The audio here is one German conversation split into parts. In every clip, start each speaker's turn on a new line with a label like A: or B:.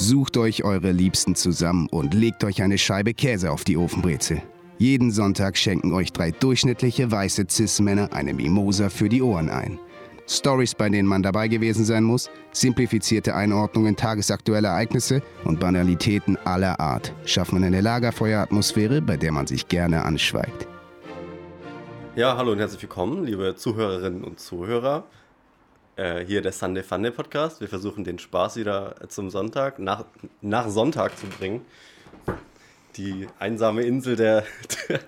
A: Sucht euch eure Liebsten zusammen und legt euch eine Scheibe Käse auf die Ofenbrezel. Jeden Sonntag schenken euch drei durchschnittliche weiße Cis-Männer eine Mimosa für die Ohren ein. Stories, bei denen man dabei gewesen sein muss, simplifizierte Einordnungen tagesaktueller Ereignisse und Banalitäten aller Art schaffen eine Lagerfeueratmosphäre, bei der man sich gerne anschweigt.
B: Ja, hallo und herzlich willkommen, liebe Zuhörerinnen und Zuhörer. Äh, hier der Sunday Funday Podcast. Wir versuchen den Spaß wieder zum Sonntag, nach, nach Sonntag zu bringen. Die einsame Insel der. der.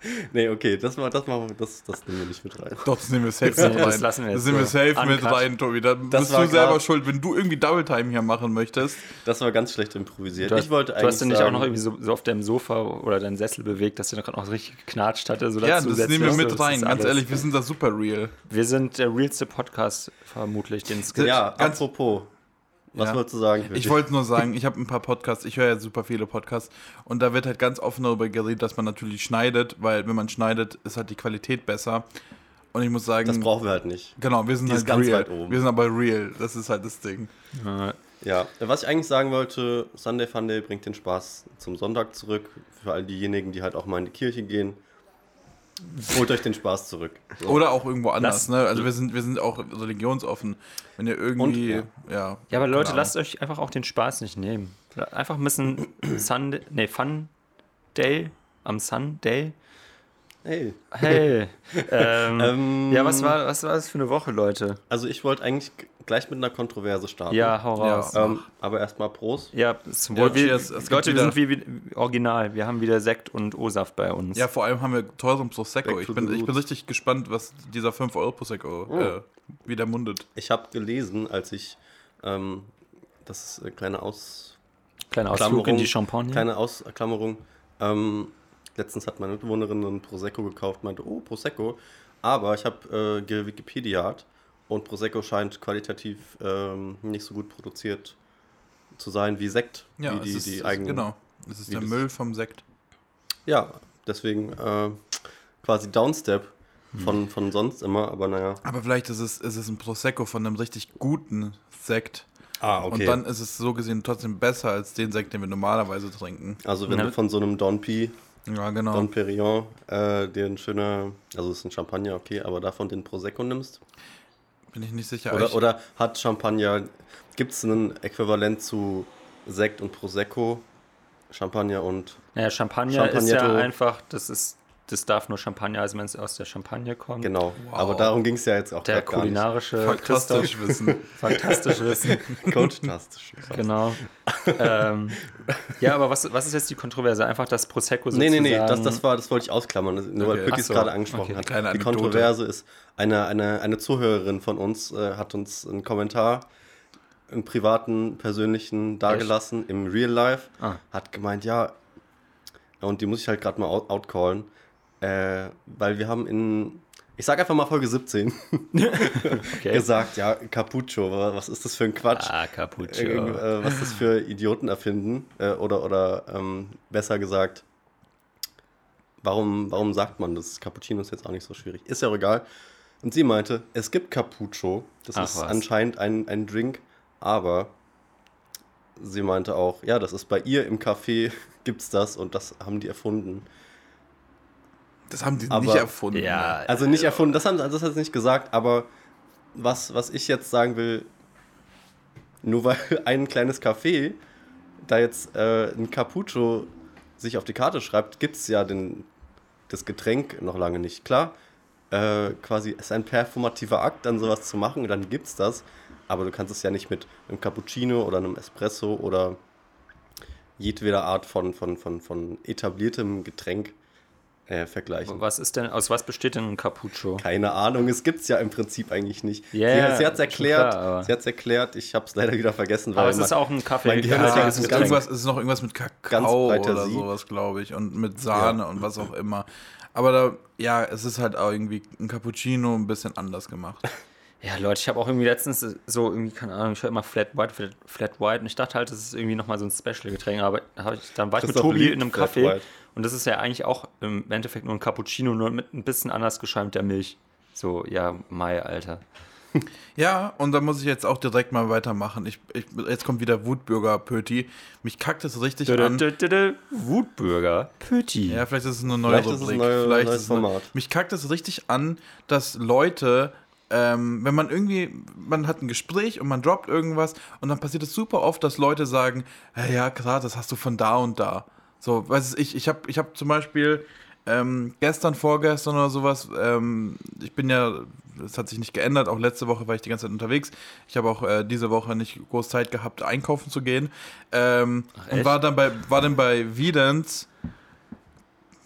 B: Nee, okay, das, mal, das, machen wir, das, das nehmen wir nicht mit rein.
C: Doch, das nehmen wir safe mit rein.
D: Das lassen wir jetzt
C: Das nehmen wir
D: so.
C: safe mit
D: Uncut.
C: rein, Tobi. Da bist
B: war
C: du selber
B: grad-
C: schuld, wenn du irgendwie Double Time hier machen möchtest.
B: Das war ganz schlecht improvisiert.
D: Du hast,
B: ich wollte
D: du hast dich nicht
B: sagen,
D: auch noch irgendwie so, so auf deinem Sofa oder deinem Sessel bewegt, dass der gerade noch so richtig geknatscht hatte. So
C: Ja, das nehmen wir
D: So,
C: mit
D: das
C: rein. Ganz
D: alles.
C: ehrlich, wir sind da super real.
D: Wir sind der realste Podcast vermutlich, den es gibt.
B: Ja,
C: Ganz-
B: apropos. Was
C: Ja.
B: wolltest du sagen?
C: Ich wollte nur sagen, ich habe ein paar Podcasts, ich höre ja super viele Podcasts und da wird halt ganz offen darüber geredet, dass man natürlich schneidet, weil wenn man schneidet, ist halt die Qualität besser. Und ich muss sagen,
B: Das brauchen wir halt nicht.
C: genau, wir sind
B: Die
C: halt
B: ganz
C: real.
B: weit oben.
C: Wir sind aber real. Das ist halt das Ding.
D: Äh,
B: Ja, was ich eigentlich sagen wollte, Sunday Funday bringt den Spaß zum Sonntag zurück. Für all diejenigen, die halt auch mal in die Kirche gehen. Holt euch den Spaß zurück. So.
C: Oder auch irgendwo anders,
D: Lass-
C: ne? Also wir sind, wir sind auch religionsoffen. Wenn ihr irgendwie,
B: Und,
C: ja.
D: Ja, aber Leute,
C: keine
D: lasst euch einfach auch den Spaß nicht nehmen. Einfach ein bisschen Sunday, nee, Fun Day am Sunday.
B: Hey.
D: Hey. ähm,
B: Ähm,
D: ja, was war, was war das für eine Woche, Leute?
B: Also ich wollte eigentlich gleich mit einer Kontroverse starten.
D: Ja, hau
C: Ja.
D: raus.
B: Ähm, aber erstmal Prost.
D: Ja, zum
C: Ja,
D: Wohl. Wir,
C: cheers. Es gibt
D: Leute, wir sind wie, wie original. Wir haben wieder Sekt und O-Saft bei uns.
C: Ja, vor allem haben wir teuren Prosecco. Ich bin, ich bin richtig gespannt, was dieser 5 Euro Prosecco
B: Oh.
C: äh, wieder mundet.
B: Ich habe gelesen, als ich ähm, das kleine Aus
D: Kleiner Ausflug in die Champagne.
B: Kleine Ausklammerung. Ähm, letztens hat meine Mitbewohnerin einen Prosecco gekauft, meinte, oh, Prosecco. Aber ich habe äh, gewikipediat und Prosecco scheint qualitativ ähm, nicht so gut produziert zu sein wie Sekt.
C: Ja,
B: wie die,
C: es ist,
B: die eigenen.
C: genau. Es ist der Müll vom Sekt.
B: Ja, deswegen äh, quasi Downstep von, von sonst immer, aber naja.
C: Aber vielleicht ist es, ist es ein Prosecco von einem richtig guten Sekt.
B: Ah,
C: Und dann ist es so gesehen trotzdem besser als den Sekt, den wir normalerweise trinken.
B: also wenn
D: Na-
B: du von so einem Don P,
C: Ja, genau.
B: Don Perignon, äh, ein schöner, also es ist ein Champagner, okay, aber davon den Prosecco nimmst,
C: Bin ich nicht sicher.
B: Oder,
C: ich,
B: oder hat Champagner, gibt es ein Äquivalent zu Sekt und Prosecco? Champagner und.
D: Naja, Champagner ist ja einfach, das ist, das darf nur Champagner, also wenn es aus der Champagne kommt.
B: Genau.
C: Wow.
B: Aber darum ging es ja jetzt auch
D: Der kulinarische
C: Fantastisch wissen.
D: Christoph. Fantastisch wissen.
B: nicht. Fantastisch.
D: Genau. ähm, ja, aber was, was ist jetzt die Kontroverse? Einfach das Prosecco
B: Nee,
D: sozusagen.
B: nee, nee, das, das, war, das wollte ich ausklammern, nur weil
C: Okay.
B: Pücki
D: Ach
B: es
D: so,
B: gerade angesprochen
D: okay.
B: hat.
C: Kleine
B: Die. Kontroverse ist, eine, eine, eine Zuhörerin von uns äh, hat uns einen Kommentar, einen privaten, persönlichen dargelassen im Real Life,
D: Ah.
B: hat gemeint, ja, und die muss ich halt gerade mal out outcallen, äh, weil wir haben in, ich sag einfach mal Folge 17,
D: okay.
B: gesagt, ja, Capucho, wa- was ist das für ein Quatsch?
D: Ah, Cappuccino.
B: Irgend- äh, was das für Idioten erfinden. Äh, oder oder ähm, besser gesagt, warum, warum sagt man das? Cappuccino ist jetzt auch nicht so schwierig. Ist ja auch egal. Und sie meinte, es gibt Cappuccio. Das
D: Ach,
B: ist
D: was.
B: anscheinend ein, ein Drink, aber sie meinte auch, ja, das ist bei ihr im Café, gibt's das und das haben die erfunden.
C: Das haben die
B: Aber-
C: nicht erfunden.
D: Ja,
B: Also nicht erfunden, das, haben, das hat sie nicht gesagt, aber was, was ich jetzt sagen will, nur weil ein kleines Café da jetzt äh, ein Cappuccio sich auf die Karte schreibt, gibt es ja den, das Getränk noch lange nicht. Klar, äh, quasi es ist ein performativer Akt, dann sowas zu machen, dann gibt's das, aber du kannst es ja nicht mit einem Cappuccino oder einem Espresso oder jedweder Art von, von, von, von etabliertem Getränk äh, vergleichen.
D: Was ist denn, aus was besteht denn ein Cappuccio?
B: Keine Ahnung, es gibt es ja im Prinzip eigentlich nicht.
D: Ja,
B: sie sie hat es erklärt,
D: klar, aber-
B: sie hat's erklärt, ich habe es leider wieder vergessen, weil
D: Aber es ist auch ein Kaffee.
B: mein Gehirn ist
C: Ja,
B: Ja,
C: es, ist
B: ganz-
C: irgendwas, es ist noch irgendwas mit Kakao oder
B: Sieb.
C: sowas, glaube ich. Und mit Sahne und was auch immer. Aber da, ja, es ist halt auch irgendwie ein Cappuccino ein bisschen anders gemacht.
D: Ja, Leute, ich habe auch irgendwie letztens so irgendwie, keine Ahnung, ich höre immer Flat White, Flat, Flat White und ich dachte halt, das ist irgendwie nochmal so ein Special-Getränk, aber hab ich, dann war ich mit Tobi in einem Café. Und das ist ja eigentlich auch im Endeffekt nur ein Cappuccino, nur mit ein bisschen anders geschäumter Milch. So, ja, Mai, Alter.
C: Ja, und da muss ich jetzt auch direkt mal weitermachen. Ich, ich, jetzt kommt wieder Wutbürger Pöti. Mich kackt es richtig an.
D: Wutbürger. Pöti.
C: Ja, vielleicht ist es eine neue
B: Vielleicht ist
C: Rubrik.
B: neues-
C: vielleicht
B: neues
C: ist es eine-
B: Format.
C: Mich kackt es richtig an, dass Leute, ähm, wenn man irgendwie, man hat ein Gespräch und man droppt irgendwas und dann passiert es super oft, dass Leute sagen, ja, klar, das hast du von da und da. So, weiß ich, ich habe ich hab zum Beispiel ähm, gestern, vorgestern oder sowas, ähm, ich bin ja, das hat sich nicht geändert, auch letzte Woche war ich die ganze Zeit unterwegs. Ich habe auch äh, diese Woche nicht groß Zeit gehabt, einkaufen zu gehen. Ähm, und
D: echt?
C: war dann bei, war dann bei Videns.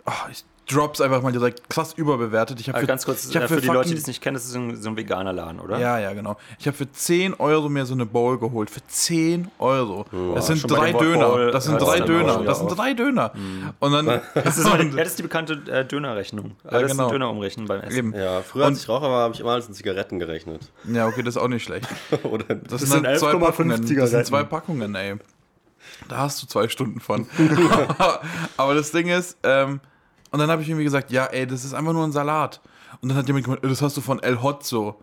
C: Oh, ich drops einfach mal direkt krass überbewertet. Ich habe
D: Aber ganz kurz,
C: ich hab
D: äh, für die Leute, die es nicht kennen, das ist so ein, so ein veganer Laden, oder?
C: ja, ja, genau. Ich habe für 10 Euro mir so eine Bowl geholt. Für 10 Euro. das sind drei Döner. Das sind drei Döner. Das sind drei Döner. Und dann.
D: Das ist, meine, ja, das ist die bekannte äh, Dönerrechnung. Äh, das
C: genau.
D: ist ein Dönerumrechnen beim Essen.
C: Eben.
B: Ja, früher, als ich Raucher war, habe ich immer alles in Zigaretten gerechnet.
C: Ja, okay, das ist auch nicht schlecht.
B: Oder
C: Das,
D: Das
C: sind,
D: sind
C: halt zwei
D: 11,5
C: Packungen. Das sind
D: Zigaretten.
C: zwei Packungen, ey. Da hast du zwei Stunden von. Aber das Ding ist, ähm, und dann habe ich irgendwie gesagt, ja, ey, das ist einfach nur ein Salat. Und dann hat jemand gemeint, das hast du von El Hotzo.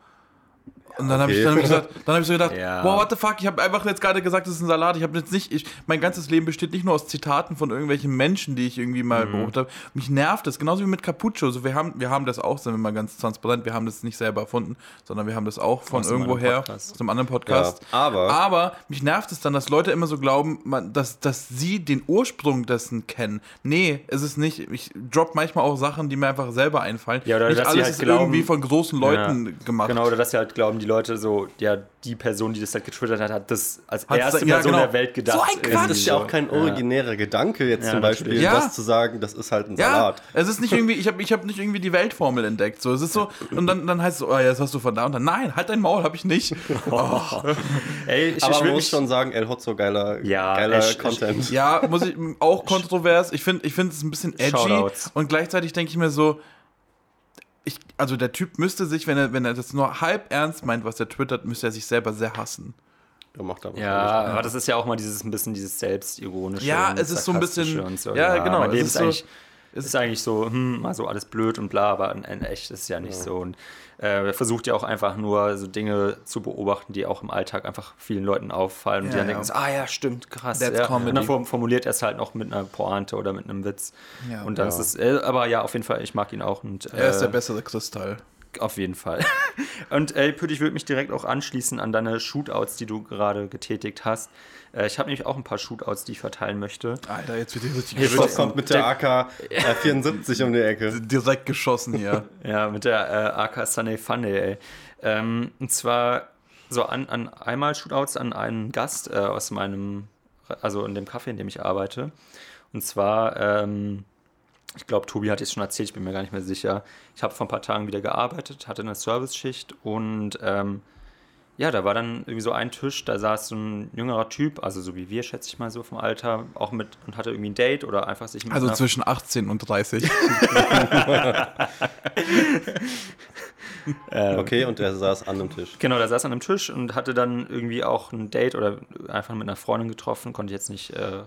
C: Und dann habe ich,
B: Okay.
C: dann hab ich, gesagt, dann hab ich so gedacht,
D: Ja.
C: boah, what the fuck, ich habe einfach jetzt gerade gesagt, das ist ein Salat. Ich habe jetzt nicht, ich, mein ganzes Leben besteht nicht nur aus Zitaten von irgendwelchen Menschen, die ich irgendwie mal
D: Mhm.
C: beobachtet habe. Mich nervt das, genauso wie mit Capucho. So, wir, haben, wir haben das auch, sind wir mal ganz transparent, wir haben das nicht selber erfunden, sondern wir haben das auch von
D: Aus einem
C: irgendwo
D: anderen
C: her,
D: Podcast.
C: aus einem anderen Podcast.
B: Ja, aber-
C: aber mich nervt es dann, dass Leute immer so glauben, man, dass, dass sie den Ursprung dessen kennen. Nee, es ist nicht. Ich drop manchmal auch Sachen, die mir einfach selber einfallen.
D: Ja, oder
C: nicht
D: dass sie
C: alles
D: halt
C: ist
D: glauben-
C: irgendwie von großen Leuten
D: Ja.
C: gemacht.
D: Genau, oder dass sie halt glauben, die Leute so, ja, die Person, die das halt getwittert hat, hat das als
C: Hat's-
D: erste
C: ja,
D: Person
C: genau.
D: der Welt gedacht.
C: So ein Quatsch!
B: Das ist ja auch kein originärer Gedanke, jetzt
D: Ja,
B: zum Beispiel.
C: Ja.
B: das zu sagen, das ist halt ein
C: Ja,
B: Salat.
C: es ist nicht irgendwie, ich habe ich hab nicht irgendwie die Weltformel entdeckt. So, es ist so, und dann, dann heißt es so, oh ja, das hast du von da und dann. Nein, halt dein Maul, habe ich nicht.
D: Ey, ich,
B: Aber
D: ich
B: man
D: will
B: muss schon sagen, El Hotzo, geiler,
D: Ja,
B: geiler
D: ich- ich-
B: Content.
C: Ja, muss ich auch kontrovers. Ich finde, ich finde es ein bisschen edgy
D: Shoutouts.
C: und gleichzeitig denke ich mir so, ich, also der Typ müsste sich, wenn er, wenn er das nur halb ernst meint, was er twittert, müsste er sich selber sehr hassen.
B: Der macht aber
D: Ja, aber das ist ja auch mal dieses ein bisschen dieses selbstironische.
C: Ja, es ist so ein bisschen-
D: so.
C: ja, genau,
D: Mein
C: es
D: Leben
C: ist
D: ist,
C: so-
D: eigentlich, ist eigentlich so, hm, mal so alles blöd und bla, aber in, in echt ist es ja nicht so. Und äh, er versucht ja auch einfach nur so Dinge zu beobachten, die auch im Alltag einfach vielen Leuten auffallen und die
C: Ja,
D: dann
C: ja.
D: denken, so, ah ja, stimmt, krass.
C: That's
D: ja.
C: comedy.
D: Und dann form- formuliert er es halt noch mit einer Pointe oder mit einem Witz.
C: Ja.
D: und dann ist es, äh, aber ja, auf jeden Fall, ich mag ihn auch. Und,
C: Er ist
D: äh,
C: der bessere Kristall.
D: Auf jeden Fall. Und äh, Pütt, ich würde mich direkt auch anschließen an deine Shootouts, die du gerade getätigt hast. Äh, ich habe nämlich auch ein paar Shootouts, die ich verteilen möchte.
C: Alter, jetzt wird hier richtig
D: wird-
B: kommt mit der AK-74 um die Ecke.
C: direkt geschossen hier.
D: Ja, mit der äh, AK Sunny Funny, ey. Ähm, und zwar so an, an einmal Shootouts an einen Gast äh, aus meinem, also in dem Café, in dem ich arbeite. Und zwar, ähm, ich glaube, Tobi hat es schon erzählt, ich bin mir gar nicht mehr sicher. Ich habe vor ein paar Tagen wieder gearbeitet, hatte eine Service-Schicht und ähm, ja, da war dann irgendwie so ein Tisch, da saß so ein jüngerer Typ, also so wie wir, schätze ich mal so vom Alter, auch mit und hatte irgendwie ein Date oder einfach sich mit
C: Also zwischen 18 und 30.
B: Okay, und der saß an dem Tisch.
D: Genau, der saß an einem Tisch und hatte dann irgendwie auch ein Date oder einfach mit einer Freundin getroffen, konnte ich jetzt nicht äh,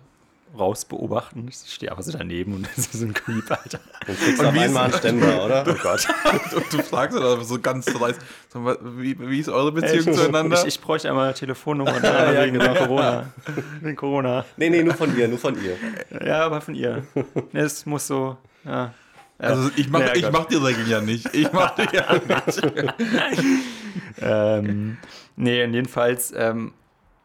D: raus beobachten. Ich stehe aber so daneben und das ist so ein Creep, Alter.
B: Und kriegst auf einmal einen Ständer, oder?
D: Oh Gott.
C: und du fragst dann aber so ganz wa- wie, wie ist eure Beziehung
D: Ich,
C: zueinander?
D: ich, ich bräuchte einmal eine Telefonnummer und dann
B: Ja,
D: wegen
B: genau.
D: Corona. Wegen Corona.
B: Nee, nee, nur von ihr, nur von ihr.
D: Ja, aber von ihr. Es muss so, ja.
C: also ich mach,
D: Ja,
C: ich
D: Gott.
C: mach die Regeln ja nicht. Ich mach die ja nicht.
D: ähm, nee, und jedenfalls, ähm,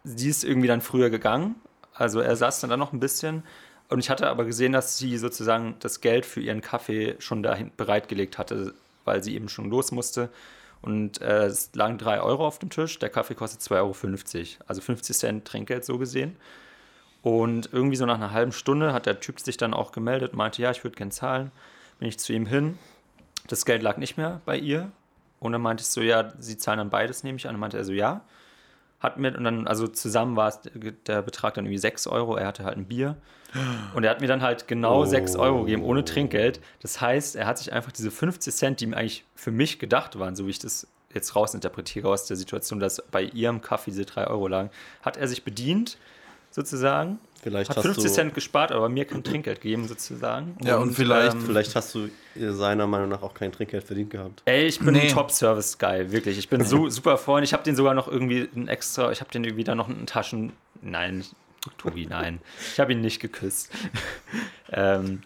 D: sie ist irgendwie dann früher gegangen. Also er saß dann da noch ein bisschen. Und ich hatte aber gesehen, dass sie sozusagen das Geld für ihren Kaffee schon dahin bereitgelegt hatte, weil sie eben schon los musste. Und äh, es lagen 3 Euro auf dem Tisch. Der Kaffee kostet 2,50 Euro. Also 50 Cent Trinkgeld so gesehen. Und irgendwie so nach einer halben Stunde hat der Typ sich dann auch gemeldet, meinte, ja, ich würde gern zahlen. Bin ich zu ihm hin. Das Geld lag nicht mehr bei ihr. Und dann meinte ich so, ja, sie zahlen dann beides, nehme ich an. Und meinte er so, ja. Hat mit, und dann, also zusammen war es der Betrag dann irgendwie 6 Euro. Er hatte halt ein Bier. Und er hat mir dann halt genau 6 Euro gegeben, ohne Trinkgeld. Das heißt, er hat sich einfach diese 50 Cent, die ihm eigentlich für mich gedacht waren, so wie ich das jetzt rausinterpretiere aus der Situation, dass bei ihrem Kaffee diese 3 Euro lagen, hat er sich bedient, sozusagen.
B: Vielleicht
D: Hat
B: hast
D: 50
B: du,
D: Cent gespart, aber mir kein Trinkgeld gegeben sozusagen.
C: Ja, und vielleicht-
D: ähm,
B: vielleicht hast du seiner Meinung nach auch kein Trinkgeld verdient gehabt.
D: Ey, ich bin
C: Nee.
D: ein Top-Service-Guy, wirklich. Ich bin so, super Freund. Ich habe den sogar noch irgendwie ein extra, ich habe den irgendwie da noch einen Taschen. Nein, Tobi, nein. Ich habe ihn nicht geküsst. ähm,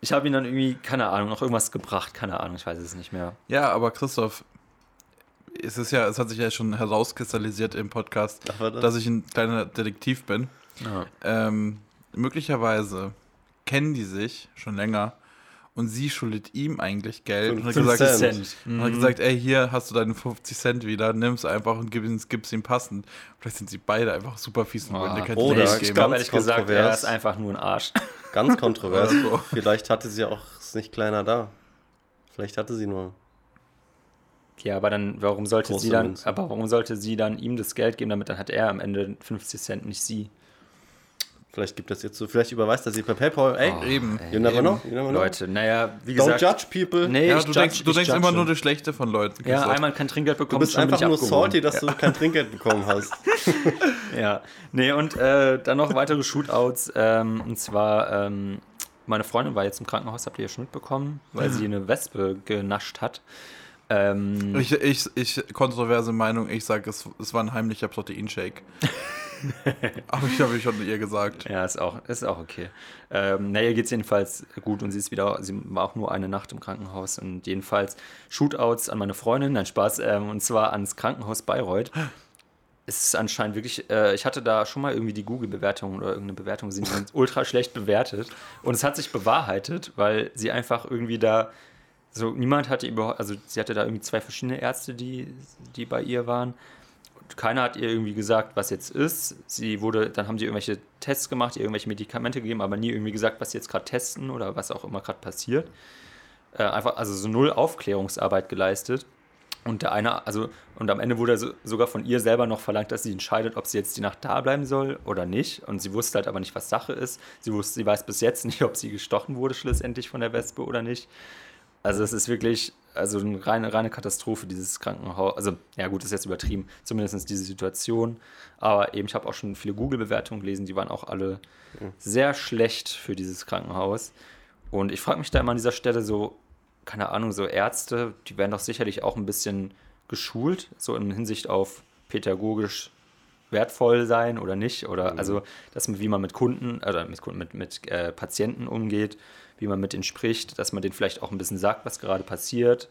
D: ich habe ihn dann irgendwie, keine Ahnung, noch irgendwas gebracht, keine Ahnung, ich weiß es nicht mehr.
C: Ja, aber Christoph, es ist ja, es hat sich ja schon herauskristallisiert im Podcast,
B: Ach, das?
C: dass ich ein kleiner Detektiv bin.
D: Ja.
C: Ähm, möglicherweise kennen die sich schon länger und sie schuldet ihm eigentlich Geld und hat
B: 50
C: gesagt,
B: Cent.
C: und hat gesagt, ey, hier hast du deine 50 Cent wieder, nimm's einfach und gib gib's ihm passend. Vielleicht sind sie beide einfach super fies und wollen dir kein
B: Oder-
D: ich
C: geben.
D: glaube
B: ganz
D: ehrlich gesagt, er ist einfach nur ein Arsch.
B: Ganz kontrovers.
C: Oder so.
B: Vielleicht hatte sie auch ist nicht kleiner da. Vielleicht hatte sie nur.
D: Ja, aber dann, warum sollte sie dann, aber warum sollte sie dann ihm das Geld geben, damit dann hat er am Ende 50 Cent, nicht sie?
B: Vielleicht gibt das jetzt so. Vielleicht überweist er sie per PayPal. Ey,
D: Oh,
C: Eben.
B: you never know. You never know.
D: Leute, naja, wie
B: Don't
D: gesagt.
B: judge people.
D: Nee,
C: Ja,
D: ich
C: du
D: judge,
C: denkst, du
D: ich
C: denkst immer nur das Schlechte von Leuten.
D: Ja,
C: Christoph.
D: einmal kein Trinkgeld
B: Du
D: bekommen,
B: bist
D: schon bin
B: einfach nur
D: abgehoben.
B: salty, dass du kein Trinkgeld bekommen hast.
D: Ja, nee, und äh, dann noch weitere Shootouts. Ähm, und zwar, ähm, meine Freundin war jetzt im Krankenhaus, habt ihr ja schon mitbekommen, weil sie eine Wespe genascht hat. Ähm,
C: Ich, ich, ich, kontroverse Meinung, ich sage, es, es war ein heimlicher Proteinshake. Aber ich habe ich schon ihr gesagt.
D: ja, ist auch, ist auch okay. Ähm, naja, geht es jedenfalls gut und sie ist wieder, sie war auch nur eine Nacht im Krankenhaus und jedenfalls Shootouts an meine Freundin, nein, Spaß, ähm, und zwar ans Krankenhaus Bayreuth. Es ist anscheinend wirklich, äh, ich hatte da schon mal irgendwie die Google-Bewertung oder irgendeine Bewertung die sind ultra schlecht bewertet. Und es hat sich bewahrheitet, weil sie einfach irgendwie da, so niemand hatte überhaupt, also sie hatte da irgendwie zwei verschiedene Ärzte, die, die bei ihr waren. Keiner hat ihr irgendwie gesagt, was jetzt ist. Sie wurde, dann haben sie irgendwelche Tests gemacht, ihr irgendwelche Medikamente gegeben, aber nie irgendwie gesagt, was sie jetzt gerade testen oder was auch immer gerade passiert. Äh, einfach, also so null Aufklärungsarbeit geleistet. Und der eine, also, und am Ende wurde so, sogar von ihr selber noch verlangt, dass sie entscheidet, ob sie jetzt die Nacht da bleiben soll oder nicht. Und sie wusste halt aber nicht, was Sache ist. Sie wusste, sie weiß bis jetzt nicht, ob sie gestochen wurde schlussendlich von der Wespe oder nicht. Also es ist wirklich, also eine reine, reine Katastrophe, dieses Krankenhaus. Also, ja gut, ist jetzt übertrieben, zumindest diese Situation. Aber eben, ich habe auch schon viele Google-Bewertungen gelesen, die waren auch alle sehr schlecht für dieses Krankenhaus. Und ich frage mich da immer an dieser Stelle so, keine Ahnung, so Ärzte, die werden doch sicherlich auch ein bisschen geschult, so in Hinsicht auf pädagogisch wertvoll sein oder nicht. Oder also, dass, wie man mit Kunden, oder mit Kunden, mit, mit äh, Patienten umgeht, wie man mit denen spricht, dass man denen vielleicht auch ein bisschen sagt, was gerade passiert.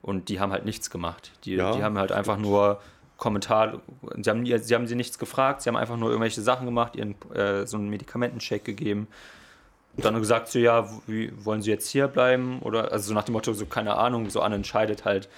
D: Und die haben halt nichts gemacht. Die,
B: Ja,
D: die haben halt einfach nur Kommentar, sie haben, sie haben sie nichts gefragt, sie haben einfach nur irgendwelche Sachen gemacht, ihren äh, so einen Medikamentencheck gegeben. Und dann gesagt, so ja, wie, wollen Sie jetzt hier bleiben? Oder also so nach dem Motto, so keine Ahnung, so Anne entscheidet halt,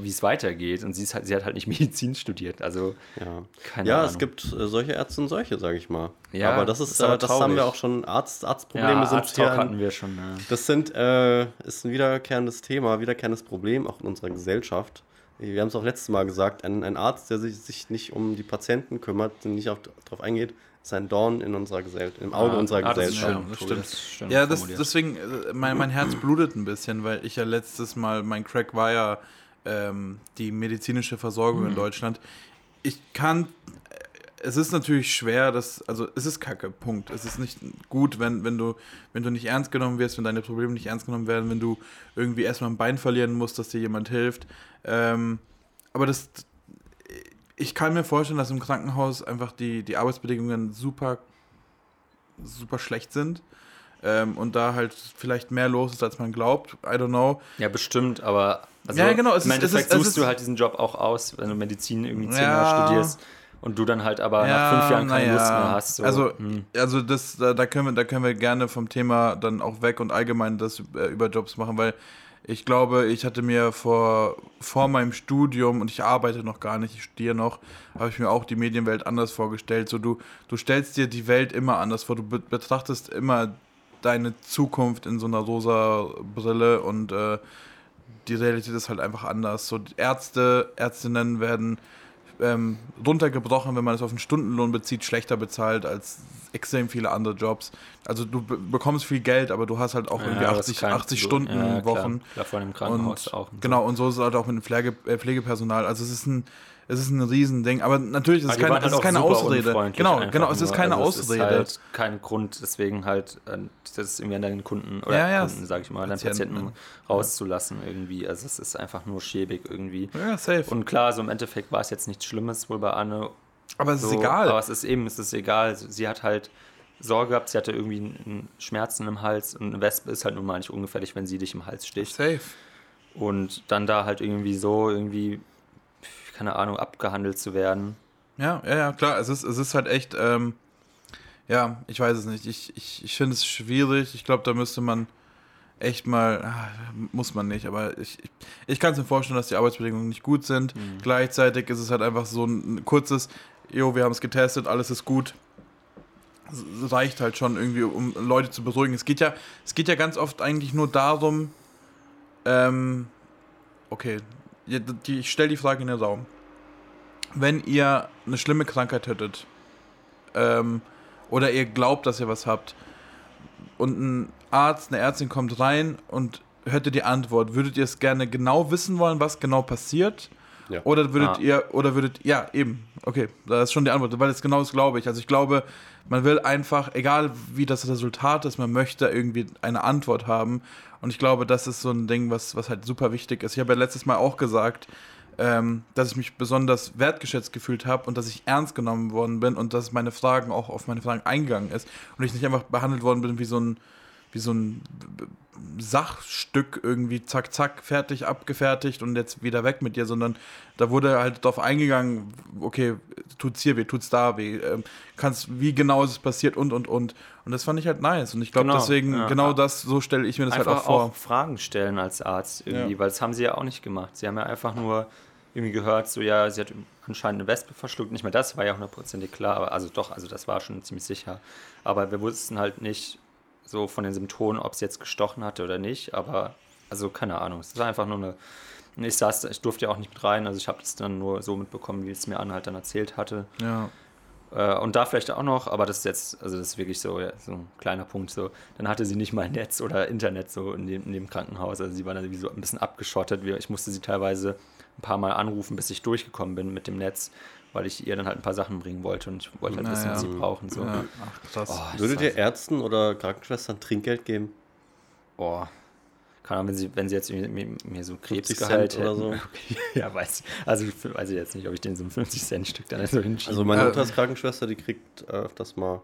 D: wie es weitergeht. Und sie, ist halt, sie hat halt nicht Medizin studiert. Also
B: Ja,
D: keine
B: ja
D: Ahnung.
B: es gibt äh, solche Ärzte und solche, sage ich mal.
D: Ja,
B: aber das ist,
D: ist aber
B: äh, das haben wir auch schon. Arzt, Arztprobleme
D: ja,
B: sind
D: Arzttalk
B: hier.
D: hatten wir schon. Ja.
B: Das sind, äh, ist ein wiederkehrendes Thema, wiederkehrendes Problem auch in unserer Gesellschaft. Wir haben es auch letztes Mal gesagt, ein, ein Arzt, der sich, sich nicht um die Patienten kümmert, der nicht auf, darauf eingeht, ist ein Dorn in unserer Gesellschaft, im Auge
D: Ah,
B: unserer
D: ah, das ist
B: Gesellschaft.
C: das stimmt.
D: das ist schön
C: Ja, das, deswegen, äh, mein, mein Herz blutet ein bisschen, weil ich ja letztes Mal, mein Crack war ja ähm, die medizinische Versorgung
D: Mhm.
C: in Deutschland. Ich kann, äh, es ist natürlich schwer, dass, also es ist kacke, Punkt. Es ist nicht gut, wenn, wenn, du, wenn du nicht ernst genommen wirst, wenn deine Probleme nicht ernst genommen werden, wenn du irgendwie erstmal ein Bein verlieren musst, dass dir jemand hilft. Ähm, aber das, ich kann mir vorstellen, dass im Krankenhaus einfach die, die Arbeitsbedingungen super, super schlecht sind. Ähm, und da halt vielleicht mehr los ist, als man glaubt. I don't know.
D: Ja, bestimmt, aber also
C: Ja, genau, es
D: im Endeffekt
C: ist- es
D: suchst
C: ist-
D: du halt diesen Job auch aus, wenn du Medizin irgendwie zehn
C: Ja.
D: Jahre studierst und du dann halt aber nach fünf Jahren keine
C: naja.
D: Lust mehr hast. So.
C: Also,
D: hm.
C: also das, da, da, können wir, da können wir gerne vom Thema dann auch weg und allgemein das äh, über Jobs machen, weil ich glaube, ich hatte mir vor, vor meinem Studium, und ich arbeite noch gar nicht, ich studiere noch, habe ich mir auch die Medienwelt anders vorgestellt. So, du, du stellst dir die Welt immer anders vor, du be betrachtest immer deine Zukunft in so einer rosa Brille und äh, die Realität ist halt einfach anders. So Ärzte, Ärztinnen werden ähm, runtergebrochen, wenn man es auf einen Stundenlohn bezieht, schlechter bezahlt als extrem viele andere Jobs. Also du be bekommst viel Geld, aber du hast halt auch irgendwie
D: Ja, das
C: 80,
D: kann-
C: 80
D: so-
C: Stunden
D: ja.
C: Wochen.
D: Klar, vor allem im Krankenhaus
C: und,
D: auch. und so.
C: Genau, und so ist es halt auch mit dem Pflege, äh, Pflegepersonal. Also es ist ein, es ist ein Riesending. Aber natürlich ist es
D: die
C: keine,
D: waren
C: es
D: halt
C: ist
D: auch
C: keine Ausrede. Genau, genau, es ist keine
D: also
C: Ausrede.
D: Es ist halt kein Grund, deswegen halt äh, das irgendwie an deinen Kunden oder
C: Ja, ja,
D: Kunden, sag ich mal, deinen
C: Patienten,
D: Patienten rauszulassen irgendwie. Also es ist einfach nur schäbig irgendwie.
C: ja, safe.
D: Und klar, so im Endeffekt war es jetzt nichts Schlimmes wohl bei Anne.
C: aber es ist
D: So,
C: egal.
D: Aber es ist eben, es ist egal. Sie hat halt Sorge gehabt, sie hatte irgendwie einen Schmerzen im Hals und eine Wespe ist halt nun mal nicht ungefährlich, wenn sie dich im Hals sticht.
C: safe.
D: Und dann da halt irgendwie so, irgendwie, keine Ahnung, abgehandelt zu werden.
C: Ja, ja, ja, klar. Es ist, es ist halt echt, ähm, ja, ich weiß es nicht. Ich, ich, ich finde es schwierig. Ich glaube, da müsste man echt mal, ah, muss man nicht, aber ich, ich, ich kann es mir vorstellen, dass die Arbeitsbedingungen nicht gut sind. Gleichzeitig ist es halt einfach so ein kurzes, jo, wir haben es getestet, alles ist gut. Reicht halt schon irgendwie, um Leute zu beruhigen. Es geht ja, es geht ja ganz oft eigentlich nur darum, ähm, okay, ich stelle die Frage in den Raum. Wenn ihr eine schlimme Krankheit hättet, ähm, oder ihr glaubt, dass ihr was habt, und ein Arzt, eine Ärztin kommt rein und hätte die Antwort, würdet ihr es gerne genau wissen wollen, was genau passiert?
B: Ja.
C: Oder würdet
D: Ah.
C: ihr, oder würdet, ja, eben, okay, da ist schon die Antwort, weil es genau das glaube ich. Also ich glaube, man will einfach, egal wie das Resultat ist, man möchte irgendwie eine Antwort haben. Und ich glaube, das ist so ein Ding, was, was halt super wichtig ist. Ich habe ja letztes Mal auch gesagt, ähm, dass ich mich besonders wertgeschätzt gefühlt habe und dass ich ernst genommen worden bin und dass meine Fragen auch auf meine Fragen eingegangen ist und ich nicht einfach behandelt worden bin wie so ein wie so ein Sachstück irgendwie zack zack fertig abgefertigt und jetzt wieder weg mit dir, sondern da wurde halt darauf eingegangen, okay, tut's hier weh, tut's da weh, ähm, kannst wie genau ist es passiert und und und und das fand ich halt nice und ich glaube
D: Genau,
C: deswegen
D: ja.
C: genau das so stelle ich mir das halt
D: einfach
C: auch vor.
D: auch Fragen stellen als Arzt irgendwie,
C: Ja.
D: weil das haben sie ja auch nicht gemacht. Sie haben ja einfach nur irgendwie gehört, so ja, sie hat anscheinend eine Wespe verschluckt. Nicht mehr das war ja hundertprozentig klar, aber also doch, also das war schon ziemlich sicher. Aber wir wussten halt nicht so von den Symptomen, ob sie jetzt gestochen hatte oder nicht. Aber also keine Ahnung. Es war einfach nur eine. Ich saß, ich durfte ja auch nicht mit rein, also ich habe das dann nur so mitbekommen, wie es mir Anne halt dann erzählt hatte.
C: Ja.
D: Äh, und da vielleicht auch noch, aber das ist jetzt, also das ist wirklich so, ja, so ein kleiner Punkt. So, dann hatte sie nicht mal Netz oder Internet so in dem, in dem Krankenhaus. Also sie war dann wie so ein bisschen abgeschottet. Ich musste sie teilweise ein paar Mal anrufen, bis ich durchgekommen bin mit dem Netz, weil ich ihr dann halt ein paar Sachen bringen wollte und ich wollte halt wissen,
C: Naja.
D: was sie brauchen. So.
C: ja. Ach krass.
D: Oh,
B: Würdet ihr Ärzten oder Krankenschwestern Trinkgeld geben?
D: Boah. Keine Ahnung, wenn sie, wenn sie jetzt mir, so
B: 50
D: Krebsgehalt
B: Cent oder so?
D: Okay, ja, weiß ich. Also weiß ich jetzt nicht, ob ich den so ein 50-Cent-Stück dann so hinschiebe.
B: Also meine Mutter ist Krankenschwester, die kriegt äh, öfters mal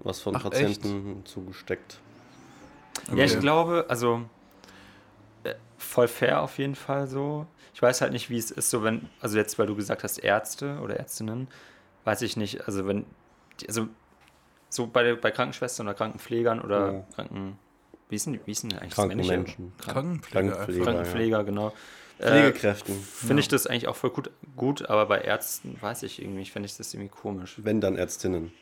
B: was von
C: Ach,
B: Patienten zugesteckt.
D: Ja, ich
C: Okay.
D: glaube, also äh, voll fair auf jeden Fall so. Ich weiß halt nicht, wie es ist, so wenn, also jetzt, weil du gesagt hast, Ärzte oder Ärztinnen, weiß ich nicht, also wenn, also so bei, bei Krankenschwestern oder Krankenpflegern oder
B: Ja.
D: Kranken, wie ist denn, wie ist denn eigentlich das
B: Kranken
D: männliche?
B: Menschen.
D: Kranken,
C: Krankenpfleger.
B: Krankenpfleger.
D: Krankenpfleger, genau. Äh,
B: Pflegekräften.
D: Finde ich das eigentlich auch voll gut, gut, aber bei Ärzten weiß ich irgendwie, finde ich das irgendwie komisch.
B: Wenn dann Ärztinnen.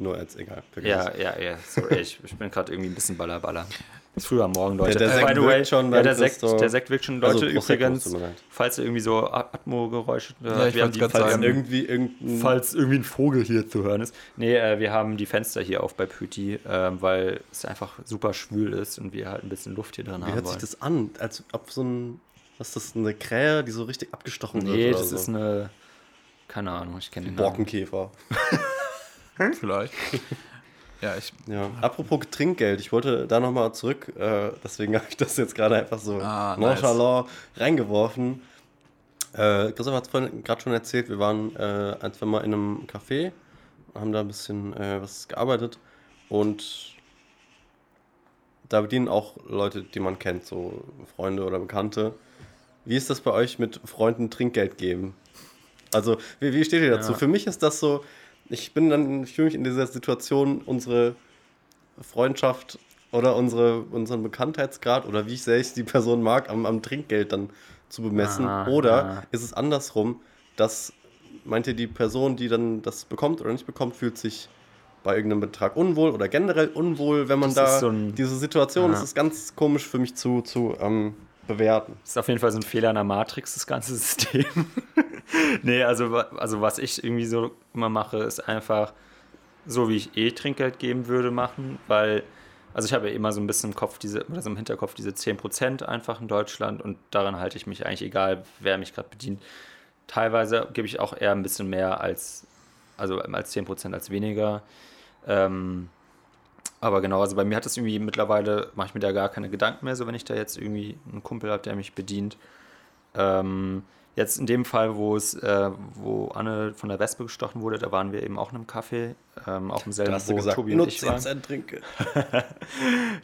B: Nur Ärzt, egal. vergiss
D: Ja, ja, ja, sorry, ich, ich bin gerade irgendwie ein bisschen ballerballer. Ist früher am Morgen, Leute.
B: Der- der Sekt wirkt schon
D: ja, der Sekt,
B: Christo.
D: der Sekt wirkt schon.
B: Also
D: Leute,
B: Prosecco,
D: übrigens, falls ihr irgendwie so Atmo-Geräusche hört,
C: Ja, ich
D: wir falls,
C: sagen.
B: Irgendwie irgendein.
D: falls irgendwie ein Vogel hier zu hören ist. Nee, äh, wir haben die Fenster hier auf bei Püti, äh, weil es einfach super schwül ist und wir halt ein bisschen Luft hier drin
B: Wie
D: haben
B: hört sich
D: wollen.
B: das an? Als ob so ein. Was ist das? Eine Krähe, die so richtig abgestochen wird?
D: Nee, das
B: so.
D: ist eine. Keine Ahnung, ich kenne den.
B: Borkenkäfer.
C: Vielleicht. Ja, ich.
B: Ja. Apropos Trinkgeld, ich wollte da nochmal zurück, äh, deswegen habe ich das jetzt gerade einfach so
C: Ah, nice.
B: nonchalant reingeworfen. Äh, Christoph hat es vorhin gerade schon erzählt, wir waren äh, ein, zwei Mal in einem Café, haben da ein bisschen äh, was gearbeitet und da bedienen auch Leute, die man kennt, so Freunde oder Bekannte. Wie ist das bei euch mit Freunden Trinkgeld geben? Also, wie, wie steht ihr dazu?
D: Ja.
B: Für mich ist das so, ich bin dann, ich fühle mich in dieser Situation, unsere Freundschaft oder unsere, unseren Bekanntheitsgrad oder wie sehr ich die Person mag, am, am Trinkgeld dann zu bemessen.
D: Ah,
B: oder
D: ja.
B: ist es andersrum, dass, meint ihr, die Person, die dann das bekommt oder nicht bekommt, fühlt sich bei irgendeinem Betrag unwohl oder generell unwohl, wenn man
D: Das
B: da
D: so ein-
B: diese Situation, das
D: Ja.
B: ist ganz komisch für mich zu, zu ähm, bewerten.
D: Das ist auf jeden Fall so ein Fehler in der Matrix, das ganze System. nee, also, also was ich irgendwie so immer mache, ist einfach so, wie ich eh Trinkgeld geben würde, machen, weil, also ich habe ja immer so ein bisschen im Kopf diese, oder so im Hinterkopf diese 10% einfach in Deutschland und daran halte ich mich eigentlich egal, wer mich gerade bedient. Teilweise gebe ich auch eher ein bisschen mehr als, also als 10% als weniger. Ähm, aber genau, also bei mir hat das irgendwie mittlerweile, mache ich mir da gar keine Gedanken mehr, so wenn ich da jetzt irgendwie einen Kumpel habe, der mich bedient. Ähm, jetzt in dem Fall, wo es, äh, wo Anne von der Wespe gestochen wurde, da waren wir eben auch in einem Café, ähm, auch im selben,
B: Da hast du
D: wo
B: gesagt,
D: Tobi und ich
B: 10
D: waren.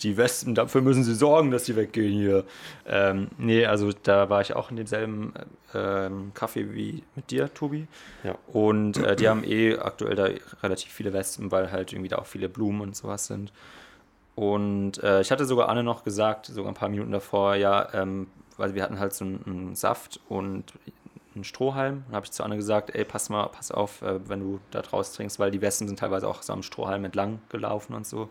D: Die Wespen, dafür müssen sie sorgen, dass die weggehen hier. Ähm, nee, also da war ich auch in demselben äh, ähm, Café wie mit dir, Tobi.
B: Ja.
D: Und äh, die haben eh aktuell da relativ viele Wespen, weil halt irgendwie da auch viele Blumen und sowas sind. Und äh, ich hatte sogar Anne noch gesagt, sogar ein paar Minuten davor, ja, ähm, weil wir hatten halt so einen, Saft und einen Strohhalm. Und habe ich zu Anne gesagt, ey, pass mal, pass auf, äh, wenn du da draus trinkst, weil die Wespen sind teilweise auch so am Strohhalm entlang gelaufen und so.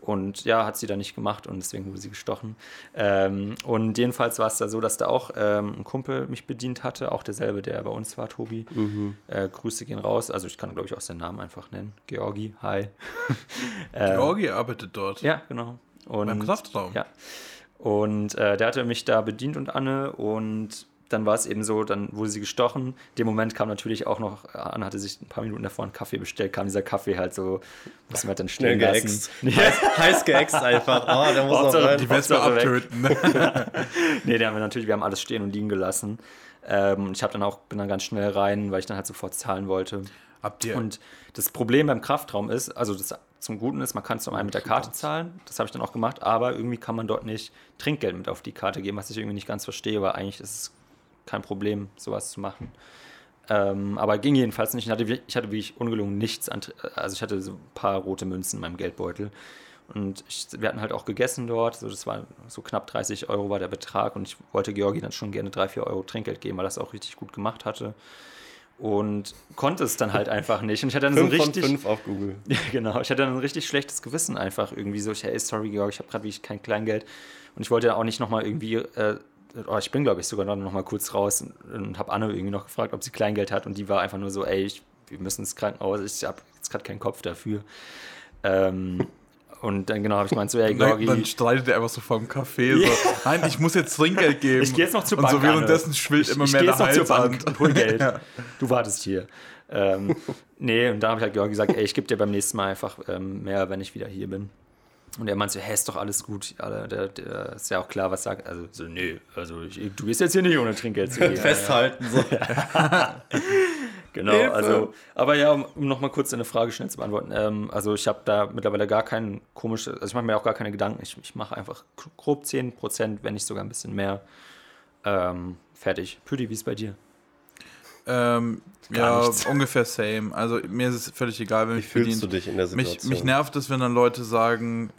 D: Und ja, hat sie da nicht gemacht und deswegen wurde sie gestochen. Ähm, und jedenfalls war es da so, dass da auch ähm, ein Kumpel mich bedient hatte, auch derselbe, der bei uns war, Tobi. Äh, Grüße gehen raus. Also ich kann, glaube ich, auch seinen Namen einfach nennen. Georgi, hi. Ähm,
C: Georgi arbeitet dort.
D: Ja, genau. Und,
C: Beim Kraftraum.
D: Ja. Und äh, der hatte mich da bedient und Anne und dann war es eben so, dann wurde sie gestochen. In dem Moment kam natürlich auch noch, Anne hatte sich ein paar Minuten davor einen Kaffee bestellt, kam dieser Kaffee halt so, mussten wir halt dann
B: Schnell
D: stehen
B: geäxt.
D: lassen.
B: Heiß, heiß geäxt einfach. Oh, der muss noch
D: Hauptsache,
B: rein.
C: Die Wespe abtöten.
D: Nee, da haben wir natürlich, wir haben alles stehen und liegen gelassen. Ähm, ich habe dann auch, bin dann ganz schnell rein, weil ich dann halt sofort zahlen wollte.
C: Habt ihr.
D: Und das Problem beim Kraftraum ist, also das zum Guten ist, man kann zum einen mit der Karte zahlen, das habe ich dann auch gemacht, aber irgendwie kann man dort nicht Trinkgeld mit auf die Karte geben, was ich irgendwie nicht ganz verstehe, weil eigentlich ist es kein Problem, sowas zu machen. Ähm, aber ging jedenfalls nicht. Ich hatte, ich hatte wirklich ungelungen nichts an, also ich hatte so ein paar rote Münzen in meinem Geldbeutel. Und ich, wir hatten halt auch gegessen dort, so das war so knapp 30 Euro war der Betrag und ich wollte Georgi dann schon gerne 3, 4 Euro Trinkgeld geben, weil das auch richtig gut gemacht hatte. Und konnte es dann halt einfach nicht. Und ich hatte dann so
B: 5 von
D: richtig.
B: 5 auf Google.
D: Ja, genau. Ich hatte dann ein richtig schlechtes Gewissen einfach irgendwie so. Ich, hey, sorry, Georg, ich habe gerade wirklich kein Kleingeld. Und ich wollte ja auch nicht nochmal irgendwie, äh, oh, ich bin, glaube ich, sogar noch mal kurz raus und, und habe Anne irgendwie noch gefragt, ob sie Kleingeld hat. Und die war einfach nur so, ey, ich, wir müssen ins Krankenhaus, ich habe jetzt gerade keinen Kopf dafür. Ähm, und dann genau habe ich gemeint, so, ey,
C: Dann,
D: Georgi,
C: dann streitet er einfach so vom Café. So, nein, ich muss jetzt Trinkgeld geben.
D: Ich gehe jetzt noch zur
C: Und
D: Bank.
C: so währenddessen
D: Anne.
C: schwillt
D: ich,
C: immer
D: ich
C: mehr der Hals
D: zur Bank
C: an.
D: und hol Geld.
C: Ja.
D: Du wartest hier. Ähm, nee, und da habe ich halt Georg gesagt, ey, ich gebe dir beim nächsten Mal einfach ähm, mehr, wenn ich wieder hier bin. Und er meinte so, hä, ist doch alles gut. Ja, der, der ist ja auch klar, was sagt. Also so, nee, also ich, du gehst jetzt hier nicht ohne Trinkgeld zu gehen.
B: Festhalten. So.
D: Genau,
B: Hilfe.
D: also, aber ja, um, um nochmal kurz deine Frage schnell zu beantworten. Ähm, also ich habe da mittlerweile gar keinen komischen, also ich mache mir auch gar keine Gedanken. Ich, ich mache einfach grob 10%, wenn nicht sogar ein bisschen mehr. Ähm, fertig. Püdi, wie ist bei dir?
C: Ähm, ja,
D: nichts.
C: ungefähr same. Also mir ist es völlig egal, wenn
B: Wie
C: mich
B: fühlst du
C: bedient.
B: dich in der
C: Mich,
B: Situation?
C: mich nervt es, wenn dann Leute sagen,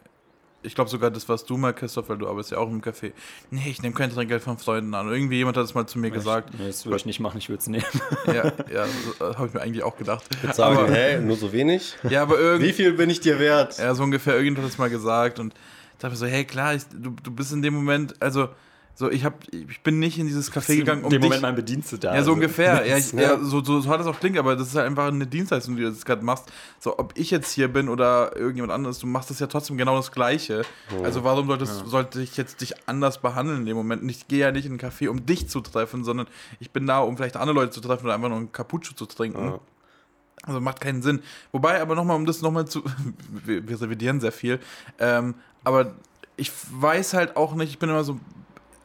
C: ich glaube sogar das warst du mal, Christoph, weil du arbeitest ja auch im Café. Nee, ich nehme kein Trinkgeld von Freunden an. Irgendwie jemand hat es mal zu mir gesagt.
D: Nee, das würde ich nicht machen, ich würde es nehmen.
C: Ja, ja, so, habe ich mir eigentlich auch gedacht.
B: Ich sagen,
C: aber,
B: hä, nur so wenig?
C: ja, aber irgendwie.
B: Wie viel bin ich dir wert?
C: Ja, so ungefähr, irgendjemand hat es mal gesagt und ich dachte mir so, hey, klar, ich, du, du bist in dem Moment, also, so, ich, hab, ich bin nicht in dieses Café gegangen, um
D: in dem. Moment mein Bediensteter
C: ja, so
D: also.
C: ungefähr. Ja, ich,
B: Ja.
C: ja so, so, so hat es auch klingt, aber das ist halt einfach eine Dienstleistung, die du jetzt gerade machst. So, ob ich jetzt hier bin oder irgendjemand anderes, du machst das ja trotzdem genau das Gleiche. Also warum solltest, sollte ich jetzt dich anders behandeln in dem Moment? Ich gehe ja nicht in einen Café, um dich zu treffen, sondern ich bin da, um vielleicht andere Leute zu treffen oder einfach nur einen Cappuccino zu trinken.
B: Ja.
C: Also macht keinen Sinn. Wobei, aber nochmal, um das nochmal zu. Wir, wir revidieren sehr viel. Ähm, aber ich weiß halt auch nicht, ich bin immer so.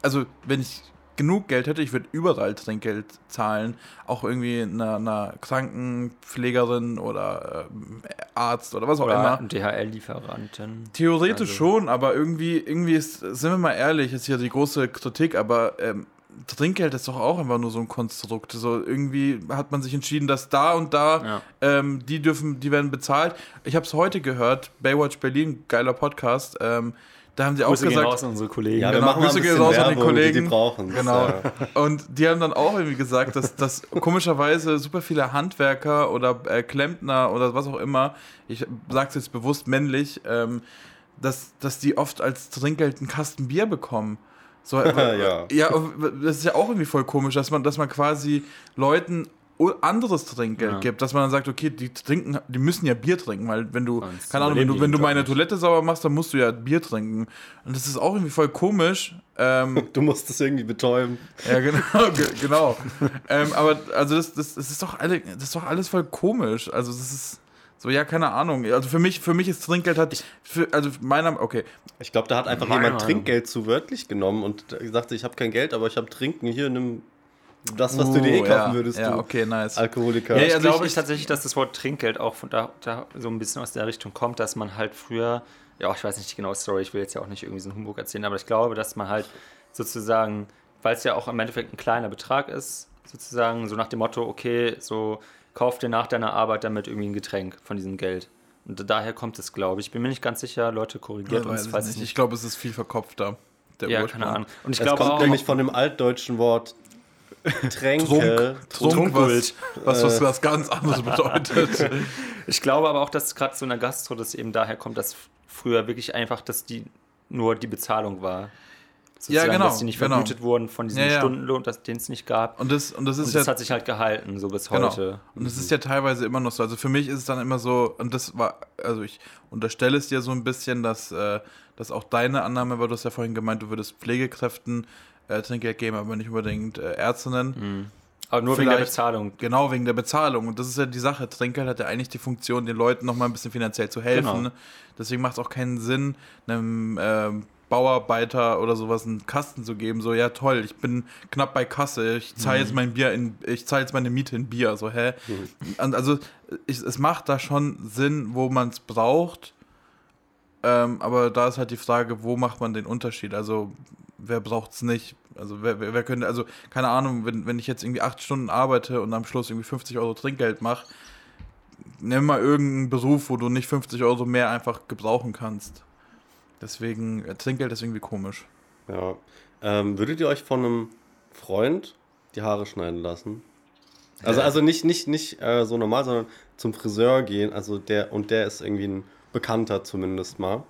C: Also, wenn ich genug Geld hätte, ich würde überall Trinkgeld zahlen. Auch irgendwie einer, einer Krankenpflegerin oder ähm, Arzt oder was auch
D: Oder
C: immer.
D: DHL-Lieferanten.
C: Theoretisch
D: Also-
C: schon, aber irgendwie, irgendwie ist, sind wir mal ehrlich, ist hier die große Kritik, aber ähm, Trinkgeld ist doch auch einfach nur so ein Konstrukt. So irgendwie hat man sich entschieden, dass da und da
D: Ja.
C: ähm, die dürfen, die werden bezahlt. Ich habe es heute gehört, Baywatch Berlin, geiler Podcast. Ähm, da haben sie auch
D: Grüße gehen
C: gesagt,
D: raus an unsere Kollegen.
B: Ja, wir
C: Genau,
B: machen
C: Grüße gehen raus an die
B: Werbung, die
C: Kollegen.
B: die brauchen.
C: Genau.
B: Ja.
C: Und die haben dann auch irgendwie gesagt, dass, dass komischerweise super viele Handwerker oder äh, Klempner oder was auch immer, ich sage es jetzt bewusst männlich, ähm, dass, dass die oft als Trinkgeld einen Kasten Bier bekommen. So,
B: Ja.
C: ja, das ist ja auch irgendwie voll komisch, dass man, dass man quasi Leuten anderes Trinkgeld
D: Ja.
C: gibt, dass man dann sagt, okay, die trinken, die müssen ja Bier trinken, weil wenn du,
D: Sonst
C: keine Ahnung, wenn du, wenn du meine. Toilette sauber machst, dann musst du ja Bier trinken. Und das ist auch irgendwie voll komisch. Ähm,
B: Du musst es irgendwie betäuben.
C: ja, genau, ge genau. ähm, aber also das, das, das ist doch alle, das ist doch alles voll komisch. Also das ist so, ja, keine Ahnung. Also für mich, für mich ist Trinkgeld halt, für, also meiner, okay,
B: Ich glaube, da hat einfach
D: Meine
B: jemand
D: Meinung.
B: Trinkgeld zu wörtlich genommen und sagte, ich habe kein Geld, aber ich habe Trinken hier, nimm das, was du dir eh
C: Oh,
B: kaufen
C: ja,
B: würdest,
C: Ja,
B: du
C: okay, nice.
B: Alkoholiker.
C: Ja,
D: ich
C: also
D: glaube
C: ich-
D: ich, tatsächlich, dass das Wort Trinkgeld auch von da, da so ein bisschen aus der Richtung kommt, dass man halt früher, ja, ich weiß nicht die genaue Story, ich will jetzt ja auch nicht irgendwie so einen Humbug erzählen, aber ich glaube, dass man halt sozusagen, weil es ja auch im Endeffekt ein kleiner Betrag ist, sozusagen so nach dem Motto, okay, so kauf dir nach deiner Arbeit damit irgendwie ein Getränk von diesem Geld. Und daher kommt es, glaube ich. Ich bin mir nicht ganz sicher, Leute korrigiert
C: Ja,
D: uns,
C: ich
D: falls
C: nicht.
D: es
C: Ich
D: nicht.
C: glaube, es ist viel verkopfter. Der
D: Ja,
C: Ursprung.
D: keine Ahnung. Und ich
B: es
D: glaube
B: kommt
D: auch,
B: nämlich von dem altdeutschen Wort Tränke.
C: Trunk, Trunk was, was, was, was ganz anderes bedeutet.
D: Ich glaube aber auch, dass gerade so in der Gastro das eben daher kommt, dass früher wirklich einfach, dass die nur die Bezahlung war. Sozusagen,
C: genau,
D: Dass die nicht
C: genau.
D: vergütet wurden von diesem
C: Ja, ja.
D: Stundenlohn, dass- den es nicht gab.
C: Und das, und das ist
D: Und
C: ja
D: das hat sich halt gehalten, so bis
C: Genau.
D: heute.
C: Und es ist ja teilweise immer noch so. Also für mich ist es dann immer so, und das war, also ich unterstelle es dir so ein bisschen, dass, äh, dass auch deine Annahme war, du hast ja vorhin gemeint, du würdest Pflegekräften äh, Trinkgeld geben, aber nicht unbedingt äh, Ärztinnen.
D: Aber nur wegen der
C: Vielleicht-
D: Bezahlung.
C: Genau, wegen der Bezahlung. Und das ist ja die Sache. Trinkgeld hat ja eigentlich die Funktion, den Leuten nochmal ein bisschen finanziell zu helfen.
D: Genau.
C: Deswegen macht es auch keinen Sinn, einem ähm, Bauarbeiter oder sowas einen Kasten zu geben. So, ja toll, ich bin knapp bei Kasse, ich zahle
D: Mhm.
C: jetzt mein Bier in, ich zahle jetzt meine Miete in Bier. So, hä? Und also ich, es macht da schon Sinn, wo man es braucht. Ähm, aber da ist halt die Frage, wo macht man den Unterschied? Also, wer braucht es nicht? Also, wer, wer, wer könnte, also, keine Ahnung, wenn, wenn ich jetzt irgendwie acht Stunden arbeite und am Schluss irgendwie 50 Euro Trinkgeld mache, nimm mal irgendeinen Beruf, wo du nicht 50 Euro mehr einfach gebrauchen kannst. Deswegen, äh, Trinkgeld ist irgendwie komisch.
B: Ja. Ähm, würdet ihr euch von einem Freund die Haare schneiden lassen? Also,
C: Ja.
B: also nicht, nicht, nicht äh, so normal, sondern zum Friseur gehen. Also der, und der ist irgendwie ein Bekannter zumindest mal.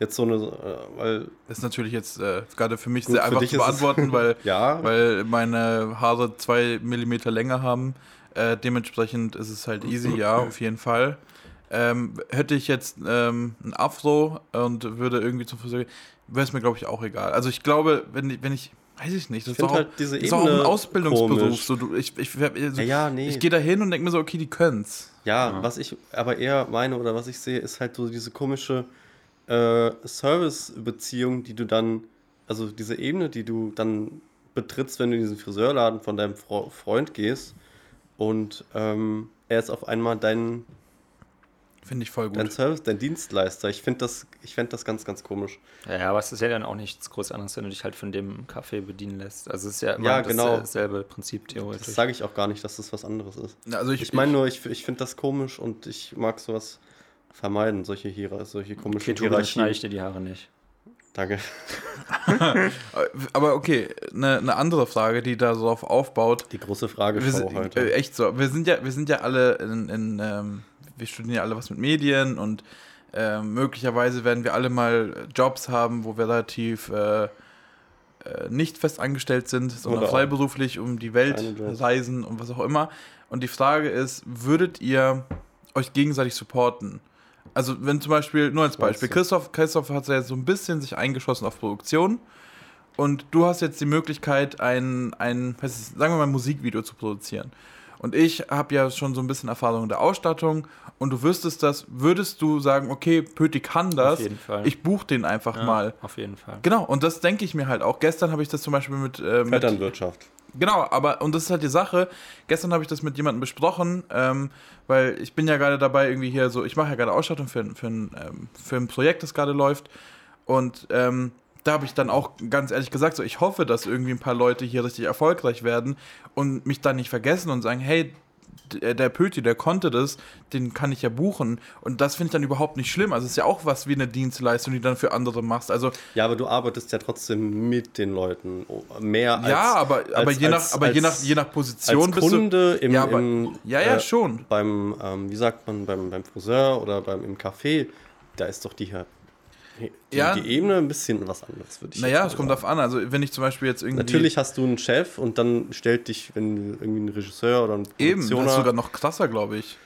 B: Jetzt so eine, äh, weil,
C: Ist natürlich jetzt äh, gerade für mich
B: Gut,
C: sehr
B: für
C: einfach zu
B: ist
C: beantworten, weil,
B: ja,
C: weil meine Haare zwei Millimeter länger haben. Äh, dementsprechend ist es halt easy, ja, auf jeden Fall. Ähm, hätte ich jetzt ähm, ein Afro und würde irgendwie zum Friseur gehen, wäre es mir, glaube ich, auch egal. Also ich glaube, wenn, ich- wenn ich, weiß ich nicht, das ist
B: find
C: doch,
B: halt diese
C: ist auch ein Ausbildungsberuf. So, du, ich ich, also,
B: ja, ja, nee.
C: ich gehe da hin und denke mir so, okay, die können's.
B: Ja, was ich aber eher meine oder was ich sehe, ist halt so diese komische äh, Service-Beziehung, die du dann, also diese Ebene, die du dann betrittst, wenn du in diesen Friseurladen von deinem Fro Freund gehst und ähm, er ist auf einmal dein,
C: Finde ich voll
B: dein
C: gut.
B: Service, dein Dienstleister. Ich finde das, ich fänd das ganz, ganz komisch.
D: Ja, aber es ist ja dann auch nichts groß anderes, wenn du dich halt von dem Kaffee bedienen lässt. Also es ist ja,
B: Ja,
D: immer
B: genau.
D: dasselbe Prinzip
B: Das
D: theoretisch.
B: sage ich auch gar nicht, dass das was anderes ist.
C: Also ich,
B: Ich meine nur, ich, ich finde das komisch und ich mag sowas vermeiden, solche, Hier solche komischen
D: okay, dann schneide ich
B: Hierarchien.
D: dir die Haare nicht.
B: Danke.
C: aber okay, eine ne andere Frage, die da so auf aufbaut.
B: Die große Frage
C: Wir sind,
B: heute.
C: äh, echt so. Wir sind ja, wir sind ja alle in, in ähm, wir studieren ja alle was mit Medien und ähm, möglicherweise werden wir alle mal Jobs haben, wo wir relativ äh, äh, nicht fest angestellt sind, sondern
B: Oder
C: freiberuflich um die Welt reisen und was auch immer. Und die Frage ist, würdet ihr euch gegenseitig supporten? Also wenn zum Beispiel, nur als Beispiel? Christoph, Christoph hat ja so ein bisschen sich eingeschossen auf Produktion und du hast jetzt die Möglichkeit, ein, ein was ist, sagen wir mal, ein Musikvideo zu produzieren. Und ich habe ja schon so ein bisschen Erfahrung in der Ausstattung und du wüsstest das, würdest du sagen, okay, Pöti kann das,
D: jeden Fall.
C: ich buche den einfach
D: Ja,
C: mal.
D: Auf jeden Fall.
C: Genau, und das denke ich mir halt auch. Gestern habe ich das zum Beispiel mit, äh, mit
B: Vetternwirtschaft.
C: Genau, aber und das ist halt die Sache. Gestern habe ich das mit jemandem besprochen, ähm, weil ich bin ja gerade dabei, irgendwie hier so, ich mache ja gerade Ausstattung für, ein- für, ein, ähm, für ein Projekt, das gerade läuft. Und ähm, da habe ich dann auch ganz ehrlich gesagt, so ich hoffe, dass irgendwie ein paar Leute hier richtig erfolgreich werden und mich dann nicht vergessen und sagen, hey, der, der Pöti, der konnte das, den kann ich ja buchen. Und das finde ich dann überhaupt nicht schlimm. Also es ist ja auch was wie eine Dienstleistung, die du dann für andere machst. Also
B: Ja, aber du arbeitest ja trotzdem mit den Leuten. oh, Mehr als.
C: ja, aber, aber,
B: als-
C: je, nach,
B: als-
C: aber je, nach,
B: als-
C: je nach Position
B: Als Kunde im,
C: ja, aber,
B: im,
C: ja, ja,
B: äh,
C: schon.
B: beim, ähm, wie sagt man, beim, beim Friseur oder beim im Café, da ist doch die, Die,
C: Ja.
B: die Ebene ein bisschen was anderes, würde ich
C: Naja, es kommt darauf an. Also, wenn ich zum Beispiel jetzt irgendwie.
B: Natürlich hast du einen Chef und dann stellt dich, wenn irgendwie ein Regisseur oder ein
C: Eben, das ist sogar noch krasser, glaube ich.